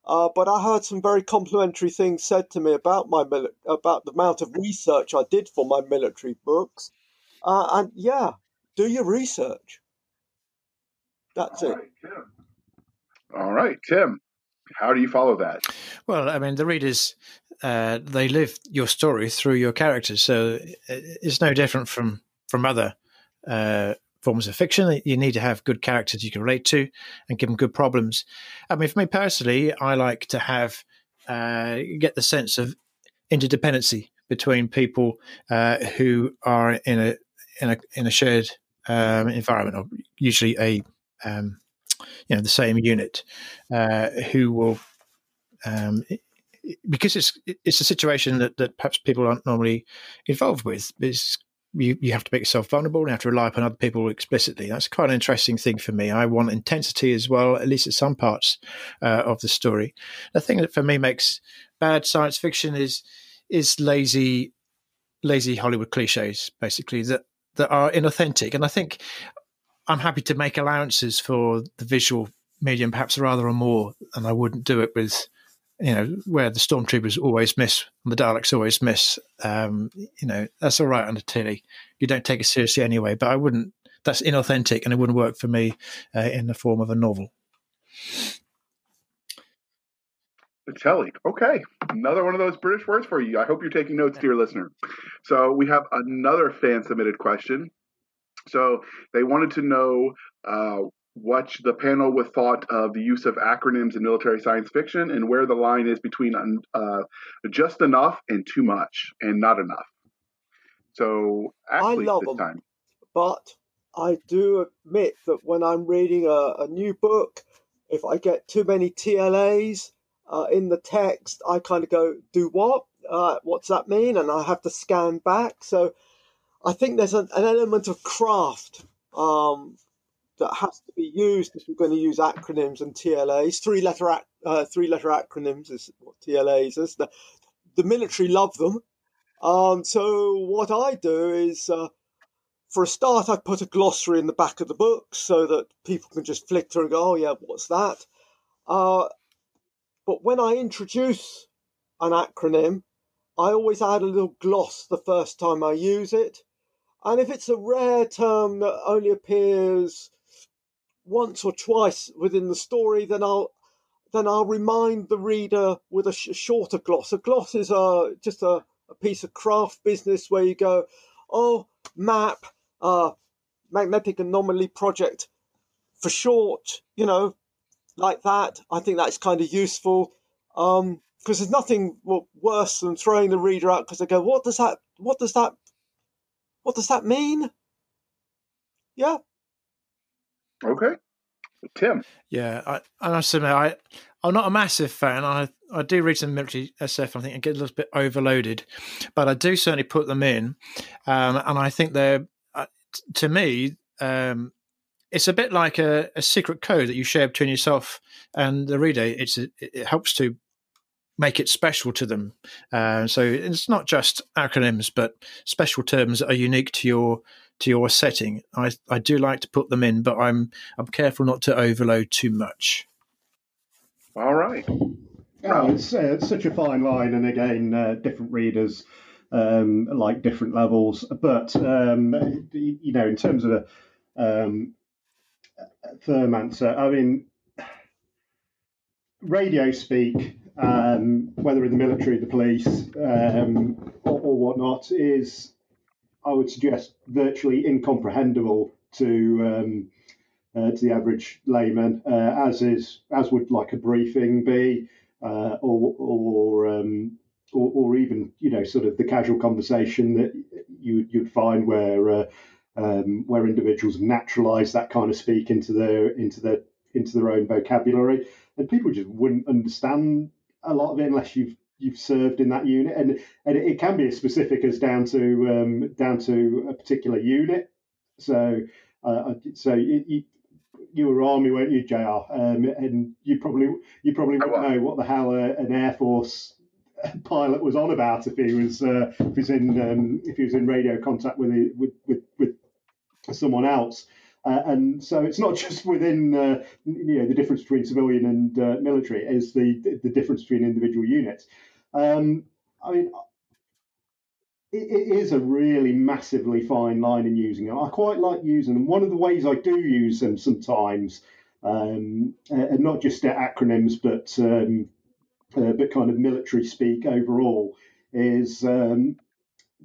uh, but I heard some very complimentary things said to me about my mili- about the amount of research I did for my military books, uh, and yeah, do your research. That's All it. right, Tim. All right, Tim. How do you follow that? Well, I mean, the readers uh, they live your story through your characters, so it's no different from from other uh, forms of fiction. You need to have good characters you can relate to and give them good problems. I mean, for me personally, I like to have uh, get the sense of interdependency between people uh, who are in a in a in a shared um, environment, or usually a um, you know the same unit, uh, who will um, because it's it's a situation that, that perhaps people aren't normally involved with. It's, you, you have to make yourself vulnerable and you have to rely upon other people explicitly. That's quite an interesting thing for me. I want intensity as well, at least at some parts uh, of the story. The thing that for me makes bad science fiction is is lazy lazy Hollywood cliches, basically that that are inauthentic. And I think I'm happy to make allowances for the visual medium, perhaps rather or more, and I wouldn't do it with you know, where the stormtroopers always miss and the Daleks always miss, um, you know, that's all right on the telly. You don't take it seriously anyway, but I wouldn't, that's inauthentic and it wouldn't work for me uh, in the form of a novel. The telly. Okay. Another one of those British words for you. I hope you're taking notes, dear listener. So we have another fan submitted question. So they wanted to know uh, what the panel would thought of the use of acronyms in military science fiction and where the line is between uh, just enough and too much and not enough. So, Ashley, love this them. time. But I do admit that when I'm reading a, a new book, if I get too many TLAs uh, in the text, I kind of go, do what? Uh, what's that mean? And I have to scan back. So I think there's an, an element of craft um, that has to be used if we're going to use acronyms and TLAs. Three letter ac- uh, three letter acronyms is what TLAs is. The, the military love them. Um, so what I do is, uh, for a start, I put a glossary in the back of the book so that people can just flick through and go, "Oh yeah, what's that?" Uh, but when I introduce an acronym, I always add a little gloss the first time I use it. And if it's a rare term that only appears once or twice within the story, then I'll then I'll remind the reader with a sh- shorter gloss. A gloss is a just a, a piece of craft business where you go, oh, map, uh, magnetic anomaly project for short, you know, like that. I think that's kind of useful um, because there's nothing worse than throwing the reader out because they go, what does that, what does that, what does that mean? Yeah, Okay. Tim. Yeah, I, I must admit, I, I'm not a massive fan. I, I do read some military SF. I think I get a little bit overloaded, but I do certainly put them in, um, and I think they're, uh, t- to me, um, it's a bit like a, a secret code that you share between yourself and the reader. It's a, it helps to make it special to them. Uh, so it's not just acronyms, but special terms that are unique to your to your setting. I I do like to put them in, but I'm I'm careful not to overload too much. All right. Oh, it's, uh, it's such a fine line, and again, uh, different readers um, like different levels. But um, you know, in terms of a um, a firm answer, I mean, radio speak, um, whether in the military, the police, um, or, or whatnot, is I would suggest virtually incomprehensible to um, uh, to the average layman, uh, as is as would like a briefing be, uh, or or, um, or, or even you know sort of the casual conversation that you you'd find where uh, um, where individuals naturalise that kind of speak into their into their into their own vocabulary, and people just wouldn't understand a lot of it unless you've you've served in that unit, and and it can be as specific as down to um, down to a particular unit. So uh, so you, you, you were army, weren't you, Jr? Um, and you probably you probably wouldn't know what the hell a, an air force pilot was on about if he was uh, if he's in um, if he was in radio contact with with with, with someone else. Uh, and so it's not just within uh, you know the difference between civilian and uh, military; it's the the difference between individual units. Um, I mean, it, it is a really massively fine line in using them. I quite like using them. One of the ways I do use them sometimes, um, and not just acronyms, but um, uh, but kind of military speak overall, is um,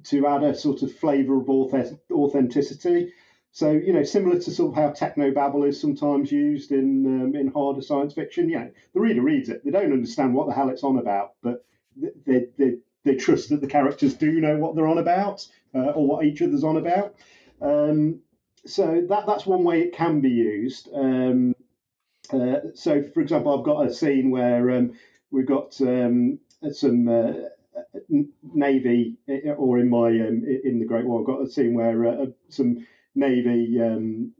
to add a sort of flavour of authenticity. So you know, similar to sort of how technobabble is sometimes used in um, in harder science fiction. You know, the reader reads it, they don't understand what the hell it's on about, but they they, they trust that the characters do know what they're on about uh, or what each other's on about. Um, so that that's one way it can be used. Um, uh, so, for example, I've got a scene where um, we've got um, some uh, navy, or in my um, in the Great War, I've got a scene where uh, some Navy um,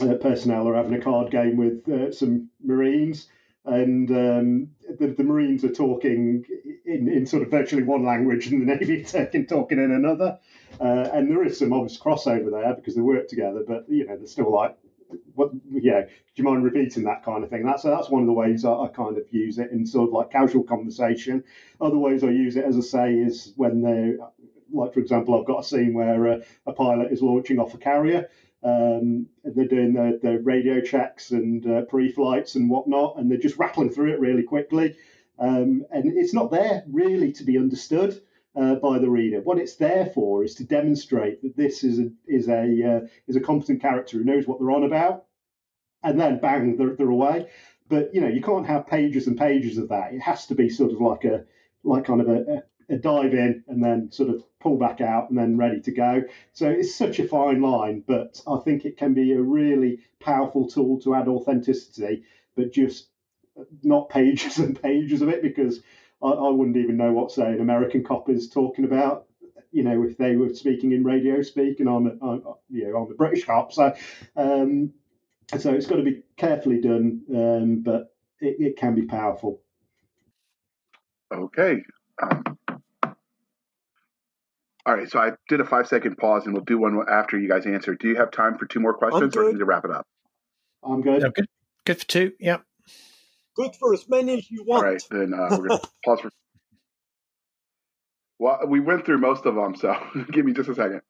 uh, personnel are having a card game with uh, some Marines, and um, the, the, Marines are talking in, in sort of virtually one language, and the Navy are talking in another. Uh, and there is some obvious crossover there because they work together, but you know they're still like, what? Yeah, do you mind repeating that kind of thing? That's that's one of the ways I, I kind of use it in sort of like casual conversation. Other ways I use it, as I say, is when they're like for example, I've got a scene where a, a pilot is launching off a carrier. Um, they're doing their, their radio checks and uh, pre-flights and whatnot, and they're just rattling through it really quickly. Um, and it's not there really to be understood uh, by the reader. What it's there for is to demonstrate that this is a is a uh, is a competent character who knows what they're on about, and then bang, they're, they're away. But you know, you can't have pages and pages of that. It has to be sort of like a like kind of a, a dive in and then sort of pull back out and then ready to go. So it's such a fine line, but I think it can be a really powerful tool to add authenticity, but just not pages and pages of it because I, I wouldn't even know what, say, an American cop is talking about. You know, if they were speaking in radio speak, and I'm, a, I'm you know, I'm a British cop, so um, so it's got to be carefully done, um, but it, it can be powerful. Okay. Um, all right, so I did a five second pause, and we'll do one after you guys answer. Do you have time for two more questions, or need to wrap it up? I'm good. Yeah, good. Good for two. Yep. Good for as many as you want. All right, then uh, we're going to pause for. Well, we went through most of them, so give me just a second.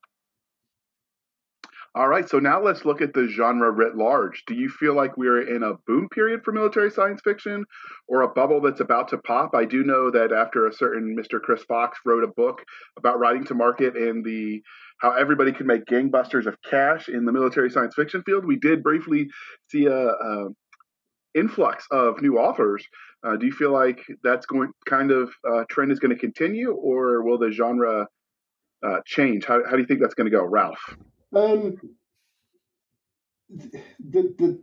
All right, so now let's look at the genre writ large. Do you feel like we're in a boom period for military science fiction or a bubble that's about to pop? I do know that after a certain Mr. Chris Fox wrote a book about writing to market and the how everybody could make gangbusters of cash in the military science fiction field, we did briefly see a, a influx of new authors. Uh, do you feel like that's going kind of uh, trend is going to continue, or will the genre uh, change? How, how do you think that's going to go, Ralph? Um, the, the,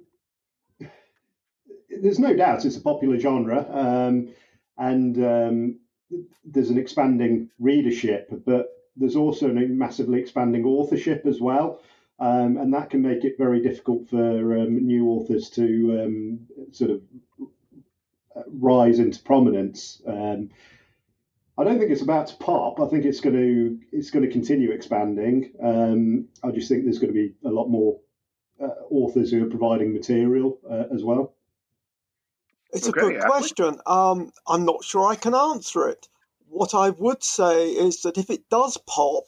there's no doubt it's a popular genre, um, and um, there's an expanding readership, but there's also a massively expanding authorship as well. Um, and that can make it very difficult for um, new authors to um, sort of rise into prominence. I don't think it's about to pop. I think it's going to it's going to continue expanding. Um, I just think there's going to be a lot more uh, authors who are providing material uh, as well. It's okay, a good question. Um, I'm not sure I can answer it. What I would say is that if it does pop,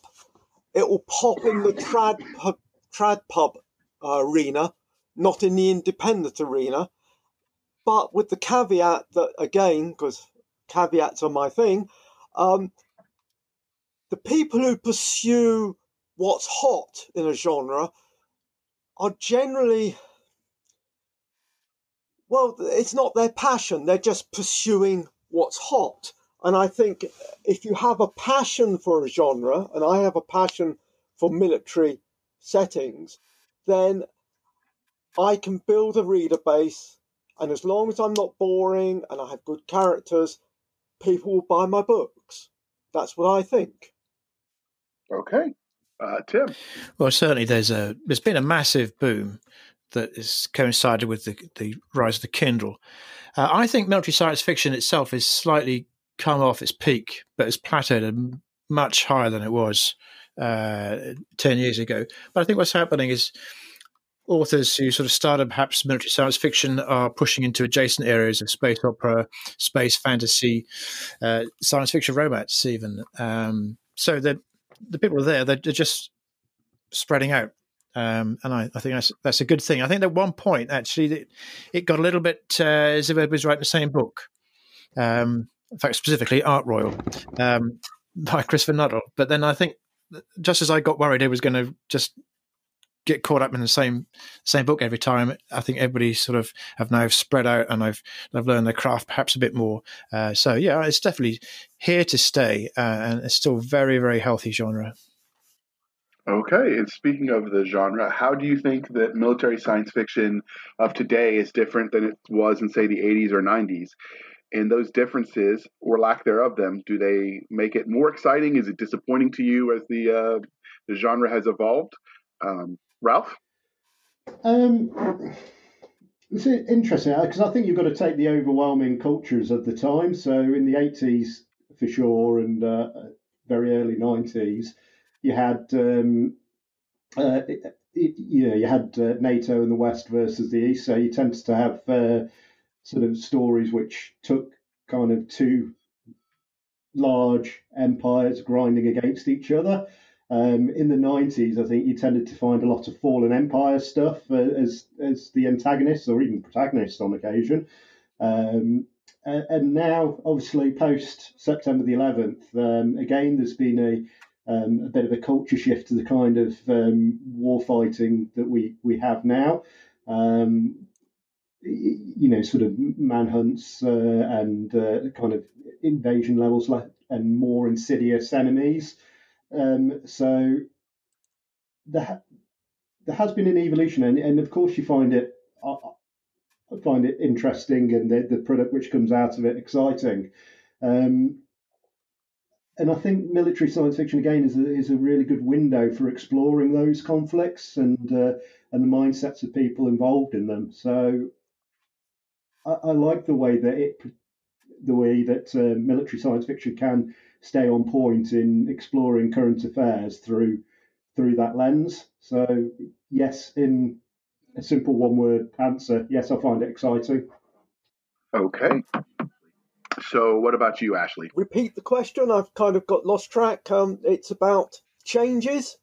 it will pop in the trad pub, trad pub uh, arena, not in the independent arena. But with the caveat that, again, because caveats are my thing, um, the people who pursue what's hot in a genre are generally Well, it's not their passion. They're just pursuing what's hot. And I think if you have a passion for a genre, and I have a passion for military settings, then I can build a reader base. And as long as I'm not boring and I have good characters, people will buy my books. That's what I think. Okay. Uh, Tim. Well, certainly there's a there's been a massive boom that has coincided with the, the rise of the Kindle. Uh, I think military science fiction itself is slightly come off its peak, but it's plateaued much higher than it was uh, 10 years ago. But I think what's happening is authors who sort of started perhaps military science fiction are pushing into adjacent areas of space opera, space fantasy, uh, science fiction romance, even. Um, so the the people are there; they're, just spreading out. Um, and I, I, think that's that's a good thing. I think at one point actually it, it got a little bit uh, as if was writing the same book. Um, in fact, specifically Ark Royal um, by Christopher Nuttall. But then I think just as I got worried it was going to just get caught up in the same same book every time, I think everybody sort of have now spread out and I've I've learned their craft perhaps a bit more. Uh, so yeah, it's definitely here to stay, uh, and it's still very very healthy genre. Okay, and speaking of the genre, how do you think that military science fiction of today is different than it was in, say, the 80s or 90s? And those differences, or lack thereof them, do they make it more exciting? Is it disappointing to you as the uh, the genre has evolved? Um, Ralph? Um, it's interesting because I think you've got to take the overwhelming cultures of the time. So in the 80s, for sure, and uh, very early 90s, you had um, uh, you know you had uh, NATO in the West versus the East, so you tended to have uh, sort of stories which took kind of two large empires grinding against each other. Um, in the 90s, I think you tended to find a lot of fallen empire stuff uh, as as the antagonists or even protagonists on occasion. Um, and, now, obviously, post September the 11th, um, again, there's been a um, a bit of a culture shift to the kind of um, war fighting that we, we have now. Um, you know, sort of manhunts uh, and uh, kind of invasion levels and more insidious enemies. Um, so there, there has been an evolution, and, and of course you find it. I find it interesting, and the, the product which comes out of it exciting. Um, and I think military science fiction again is a, is a really good window for exploring those conflicts and uh, and the mindsets of people involved in them. So I, I like the way that it the way that uh, military science fiction can stay on point in exploring current affairs through through that lens. So yes, in a simple one word answer, yes, I find it exciting. Okay. So, what about you, Ashley? Repeat the question. I've kind of got lost track. Um, it's about changes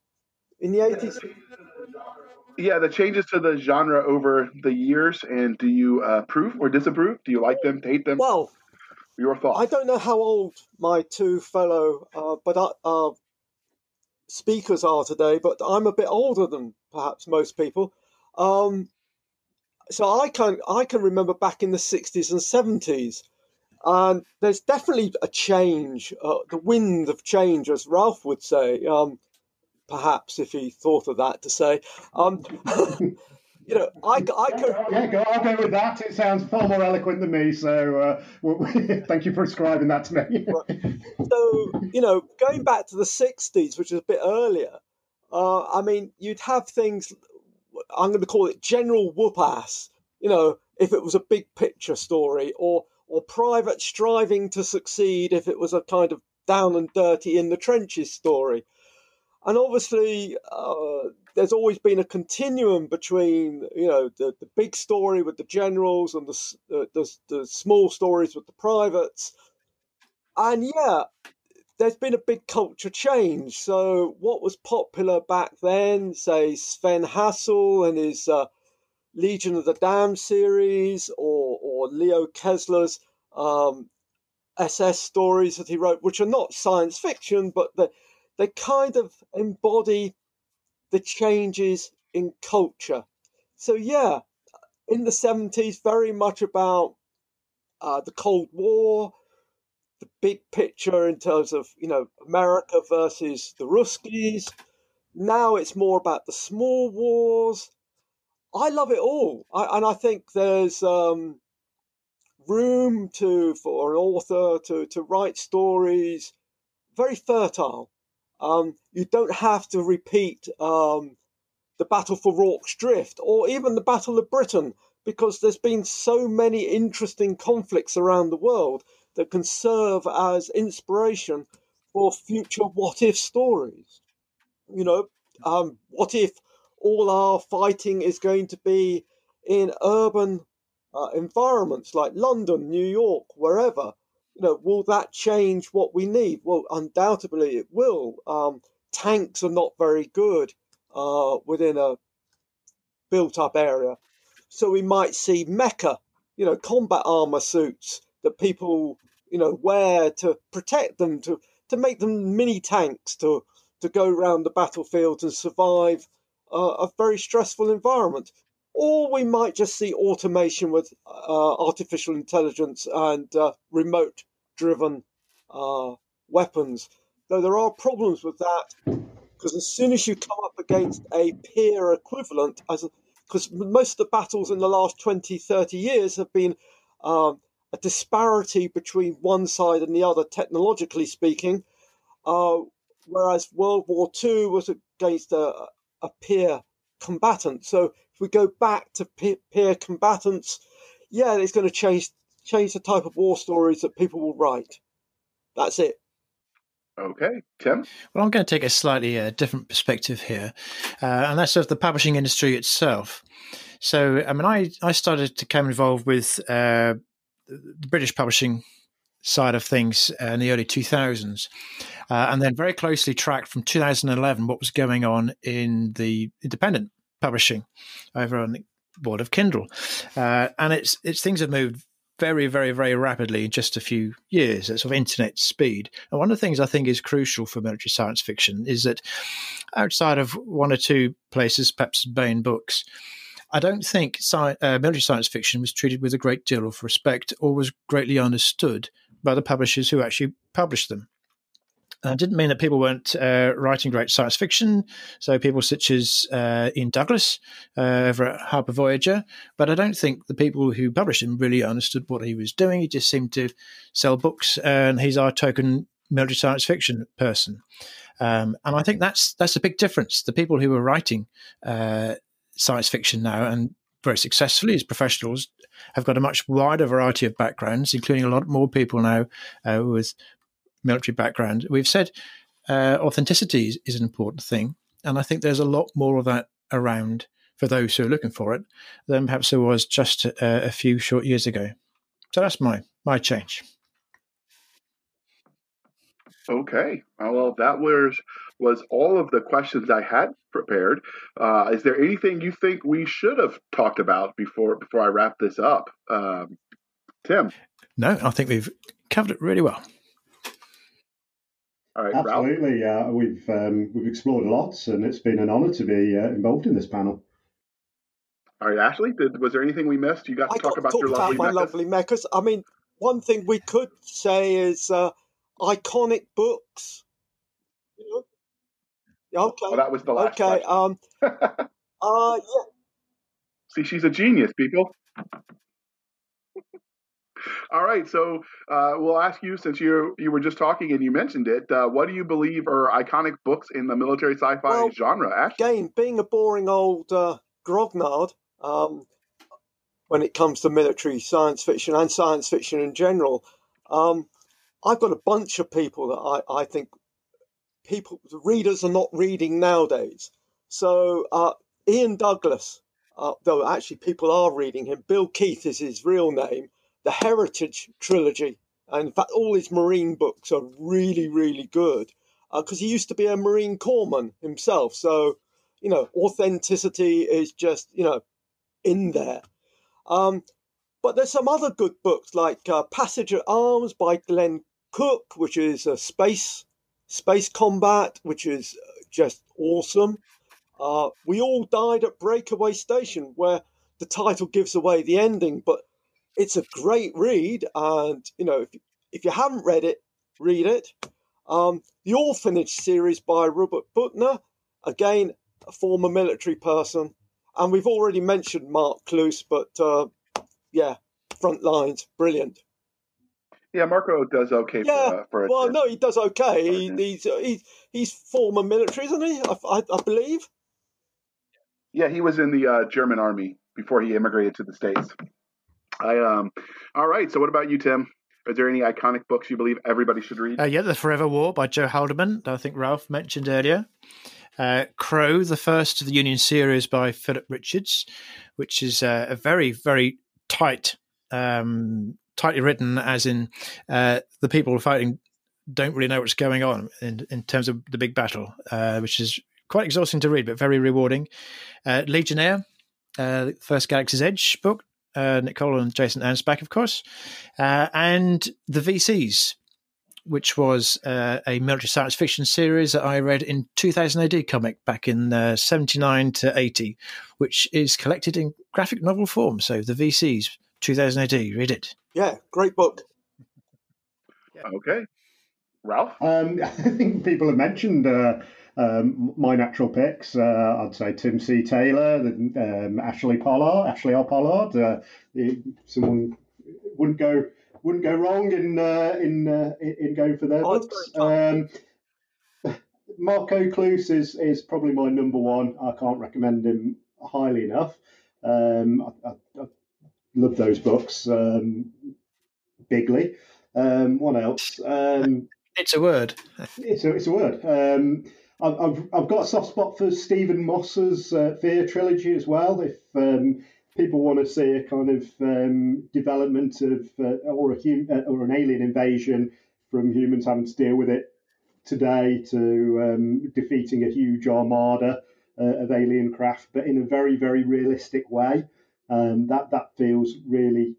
in the 80s. Yeah, the changes to the genre over the years, and do you uh, approve or disapprove? Do you like them, hate them? Well, your thoughts. I don't know how old my two fellow, uh, but uh, uh, speakers are today. But I'm a bit older than perhaps most people. Um, so I can I can remember back in the 60s and 70s and there's definitely a change, uh, the wind of change, as Ralph would say. Um, perhaps if he thought of that to say. Um, you know, I, I could. Yeah, go, I'll go with that. It sounds far more eloquent than me. So uh, thank you for ascribing that to me. so, you know, going back to the 60s, which is a bit earlier, uh, I mean, you'd have things, I'm going to call it general whoop ass, you know, if it was a big picture story, or or private striving to succeed if it was a kind of down and dirty in the trenches story. And obviously, uh, there's always been a continuum between, you know, the, the big story with the generals and the, uh, the, the small stories with the privates. And yeah, there's been a big culture change. So, what was popular back then, say Sven Hassel and his uh, Legion of the Damned series or, or Leo Kessler's um, SS stories that he wrote, which are not science fiction, but they, they kind of embody the changes in culture. So, yeah, in the 70s, very much about uh, the Cold War, the big picture in terms of, you know, America versus the Ruskies. Now it's more about the small wars. I love it all. I, and I think there's um, room to for an author to, to write stories very fertile. Um, you don't have to repeat um, the battle for Rorke's Drift or even the Battle of Britain because there's been so many interesting conflicts around the world that can serve as inspiration for future what if stories. You know, um, what if all our fighting is going to be in urban uh, environments like London, New York, wherever? You know, will that change what we need? Well, undoubtedly it will. Um, tanks are not very good uh, within a built-up area, so we might see mecha, you know, combat armor suits that people, you know, wear to protect them, to to make them mini tanks to to go around the battlefield and survive uh, a very stressful environment. Or we might just see automation with uh, artificial intelligence and uh, remote driven uh, weapons. Though there are problems with that, because as soon as you come up against a peer equivalent, as because most of the battles in the last 20, 30 years have been um, a disparity between one side and the other, technologically speaking, uh, whereas World War II was against a, a peer combatant. So if we go back to peer combatants, yeah, it's going to change change the type of war stories that people will write. That's it. Okay, Tim. Well, I'm going to take a slightly uh, different perspective here, uh, and that's of the publishing industry itself. So, I mean, I, I started to become involved with uh, the British publishing side of things uh, in the early 2000s, uh, and then very closely tracked from 2011 what was going on in the independent publishing over on the board of Kindle, uh, and it's it's things have moved very, very, very rapidly in just a few years at sort of internet speed. And one of the things I think is crucial for military science fiction is that outside of one or two places, perhaps Baen Books, I don't think sci- uh, military science fiction was treated with a great deal of respect or was greatly understood by the publishers who actually published them. And it didn't mean that people weren't uh, writing great science fiction. So people such as uh, Ian Douglas uh, over at Harper Voyager, but I don't think the people who published him really understood what he was doing. He just seemed to sell books, and he's our token military science fiction person. Um, and I think that's that's a big difference. The people who are writing uh, science fiction now and very successfully as professionals have got a much wider variety of backgrounds, including a lot more people now uh, with military background, we've said uh, authenticity is, an important thing. And I think there's a lot more of that around for those who are looking for it than perhaps there was just uh, a few short years ago. So that's my my change. Okay. Well, that was was all of the questions I had prepared. Uh, is there anything you think we should have talked about before before I wrap this up, um, Tim? No, I think we've covered it really well. All right, Absolutely. Uh, we've um, we've explored a lot, and it's been an honour to be uh, involved in this panel. All right, Ashley, did, was there anything we missed? You got to I talk got about to your talk lovely about my mechas? lovely mechas. I mean, one thing we could say is uh, iconic books. You know? Okay. Oh, that was the last okay. question. Um. uh. Yeah. See, she's a genius, people. All right, so uh, we'll ask you since you you were just talking and you mentioned it. Uh, what do you believe are iconic books in the military sci-fi Well, genre? Again, being a boring old uh, grognard, um, when it comes to military science fiction and science fiction in general, um, I've got a bunch of people that I, I think people the readers are not reading nowadays. So uh, Ian Douglas, uh, though actually people are reading him. Bill Keith is his real name. The Heritage trilogy, and in fact, all his Marine books are really, really good because he used to be a Marine corpsman himself. So you know, authenticity is just you know in there. Um, but there's some other good books like uh, Passage at Arms by Glenn Cook, which is a space space combat, which is uh, just awesome. Uh, we all died at Breakaway Station, where the title gives away the ending, but it's a great read. And you know, if if you haven't read it, read it. Um, the Orphanage series by Robert Buettner, again a former military person, and we've already mentioned Marko Kloos, but uh, yeah, front lines, brilliant. Yeah, Marko does okay. Yeah, for, uh, for a, well, no, he does okay. He, he's he's he's former military, isn't he? I, I, I believe. Yeah, he was in the uh, German army before he immigrated to the states. I um. All right. So, what about you, Tim? Are there any iconic books you believe everybody should read? Uh, yeah, The Forever War by Joe Haldeman, that I think Ralph mentioned earlier. Uh, Crow, the first of the Union series by Philip Richards, which is uh, a very, very tight, um, tightly written, as in uh, the people fighting don't really know what's going on in, in terms of the big battle, uh, which is quite exhausting to read, but very rewarding. Uh, Legionnaire, uh, first Galaxy's Edge book, uh, Nick Cole and Jason Anspach, of course, uh, and The VCs, which was uh, a military science fiction series that I read in 2000 AD comic back in uh, 79 to 80, which is collected in graphic novel form. So The VCs, 2000 AD, read it. Yeah, great book. Okay, Ralph. Um, I think people have mentioned uh, um, my natural picks. Uh, I'd say Tim C. Taylor, um, Ashley Pollard, Ashley R. Pollard. Uh, someone wouldn't go wouldn't go wrong in uh, in uh, in in going for their Oh, books. Um, Marko Kloos is is probably my number one. I can't recommend him highly enough. Um, I, I, I love those books. Um, bigly. Um, what else? Um, It's a word. it's a, it's a word. Um, I've, I've, got a soft spot for Stephen Moss's uh, Fear trilogy as well. If um, people want to see a kind of um, development of uh, or a hum, uh, or an alien invasion from humans having to deal with it today to um, defeating a huge armada uh, of alien craft, but in a very very realistic way. Um, that that feels really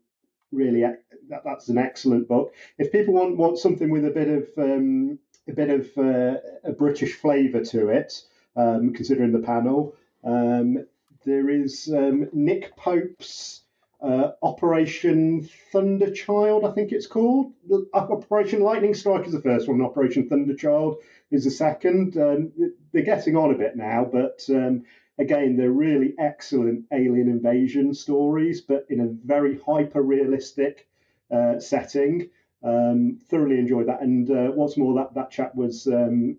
really that, that's an excellent book. If people want want something with a bit of um, a bit of uh, a British flavour to it, um, considering the panel, um, there is um, Nick Pope's uh, Operation Thunderchild, I think it's called. Uh, Operation Lightning Strike is the first one. Operation Thunderchild is the second. Um, they're getting on a bit now, but um, again, they're really excellent alien invasion stories, but in a very hyper realistic uh, setting. Um, thoroughly enjoyed that, and uh, what's more, that that chap was um,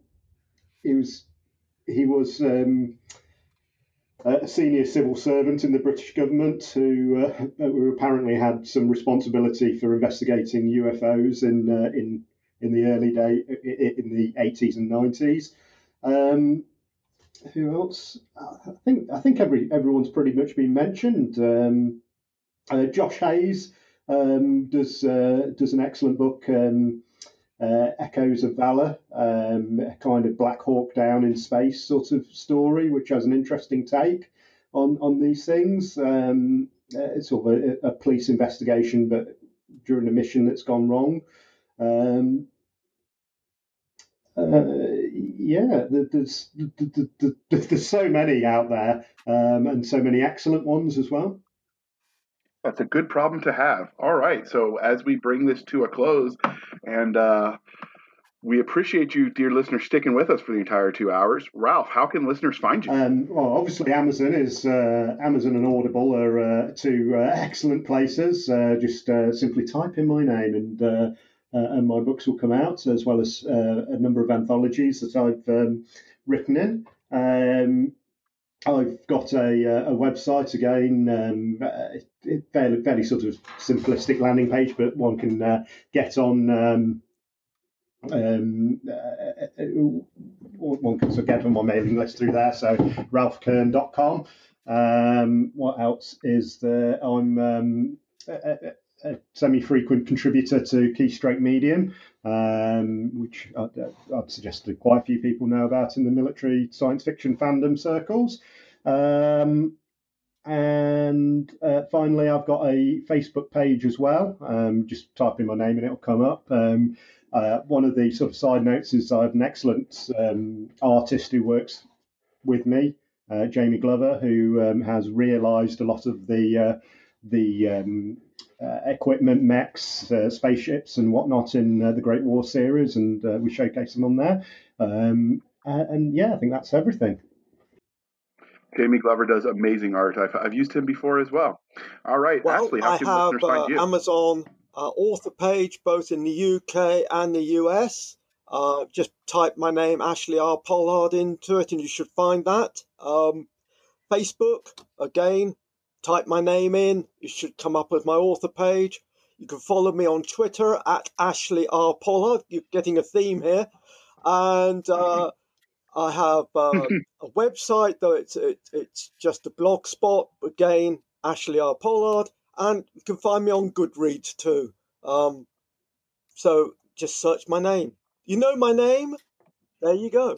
he was he was um, a senior civil servant in the British government who, uh, who apparently had some responsibility for investigating UFOs in uh, in in the early day in the 80s and 90s. Um, who else? I think I think every everyone's pretty much been mentioned. Um, uh, Josh Hayes um, does uh, does an excellent book, um, uh, Echoes of Valor, um, a kind of Black Hawk Down in space sort of story, which has an interesting take on on these things. Um, uh, it's sort of a, a police investigation, but during a mission that's gone wrong. Um, uh, yeah, there- there's there- there- there- there's so many out there, um, and so many excellent ones as well. That's a good problem to have. All right. So as we bring this to a close, and uh, we appreciate you, dear listeners, sticking with us for the entire two hours. Ralph, how can listeners find you? Um, well, obviously, Amazon is uh, Amazon and Audible are uh, two uh, excellent places. Uh, just uh, simply type in my name, and uh, and my books will come out, as well as a number of anthologies that I've um, written in. Um, I've got a, a website again, um, fairly, fairly sort of simplistic landing page, but one can uh, get on. Um, um, uh, uh, one can sort of get on my mailing list through there. So ralphkern.com. Um, what else is there? I'm um, a, a, a semi-frequent contributor to Keystroke Medium, um, which I'd, I'd suggest that quite a few people know about in the military science fiction fandom circles. Um, and uh, finally, I've got a Facebook page as well. Um, just type in my name and it'll come up. Um, uh, one of the sort of side notes is I have an excellent um, artist who works with me uh, Jamie Glover, who um, has realised a lot of the uh, the um, uh, equipment, mechs, uh, spaceships, and whatnot in the Great War series, and we showcase them on there. Um, and, yeah, I think that's everything. Jamie Glover does amazing art. I've, I've used him before as well. All right, well, Ashley, how I can have listeners find you? Amazon author page both in the UK and the US. Uh, just type my name, Ashley R. Pollard, into it, and you should find that. Um, Facebook, again, type my name in. You should come up with my author page. You can follow me on Twitter at Ashley R. Pollard. You're getting a theme here. And uh, I have uh, a website, though it's, it, it's just a blog spot. Again, Ashley R. Pollard. And you can find me on Goodreads too. Um, so just search my name. You know my name? There you go.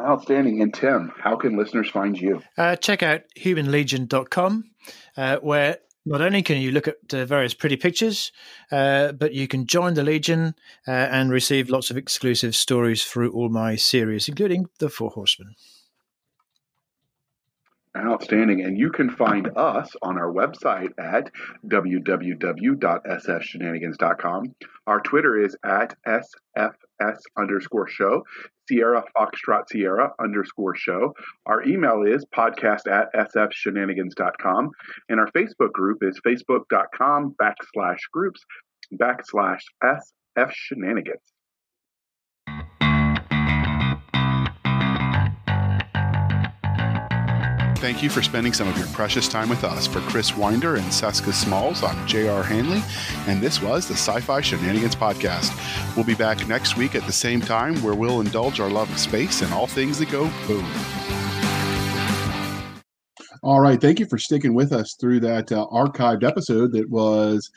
Outstanding. And Tim, how can listeners find you? Uh, check out humanlegion.com, uh, where not only can you look at uh, various pretty pictures, uh, but you can join the Legion uh, and receive lots of exclusive stories through all my series, including The Four Horsemen. Outstanding. And you can find us on our website at www.sfshenanigans.com. Our Twitter is at SFS underscore show, Sierra Foxtrot Sierra underscore show. Our email is podcast at sfshenanigans.com. And our Facebook group is facebook.com backslash groups backslash SF shenanigans. Thank you for spending some of your precious time with us. For Chris Winder and Cisca Smalls, I'm J.R. Handley, and this was the Sci Fi Shenanigans Podcast. We'll be back next week at the same time where we'll indulge our love of space and all things that go boom. All right. Thank you for sticking with us through that uh, archived episode that was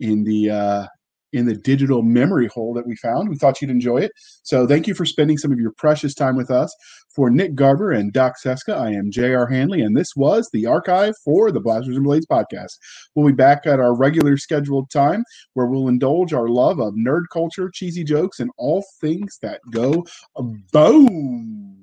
in the uh, in the digital memory hole that we found. We thought you'd enjoy it. So thank you for spending some of your precious time with us. For Nick Garber and Doc Cisca, I am J.R. Handley, and this was the archive for the Blasters and Blades podcast. We'll be back at our regular scheduled time where we'll indulge our love of nerd culture, cheesy jokes, and all things that go boom.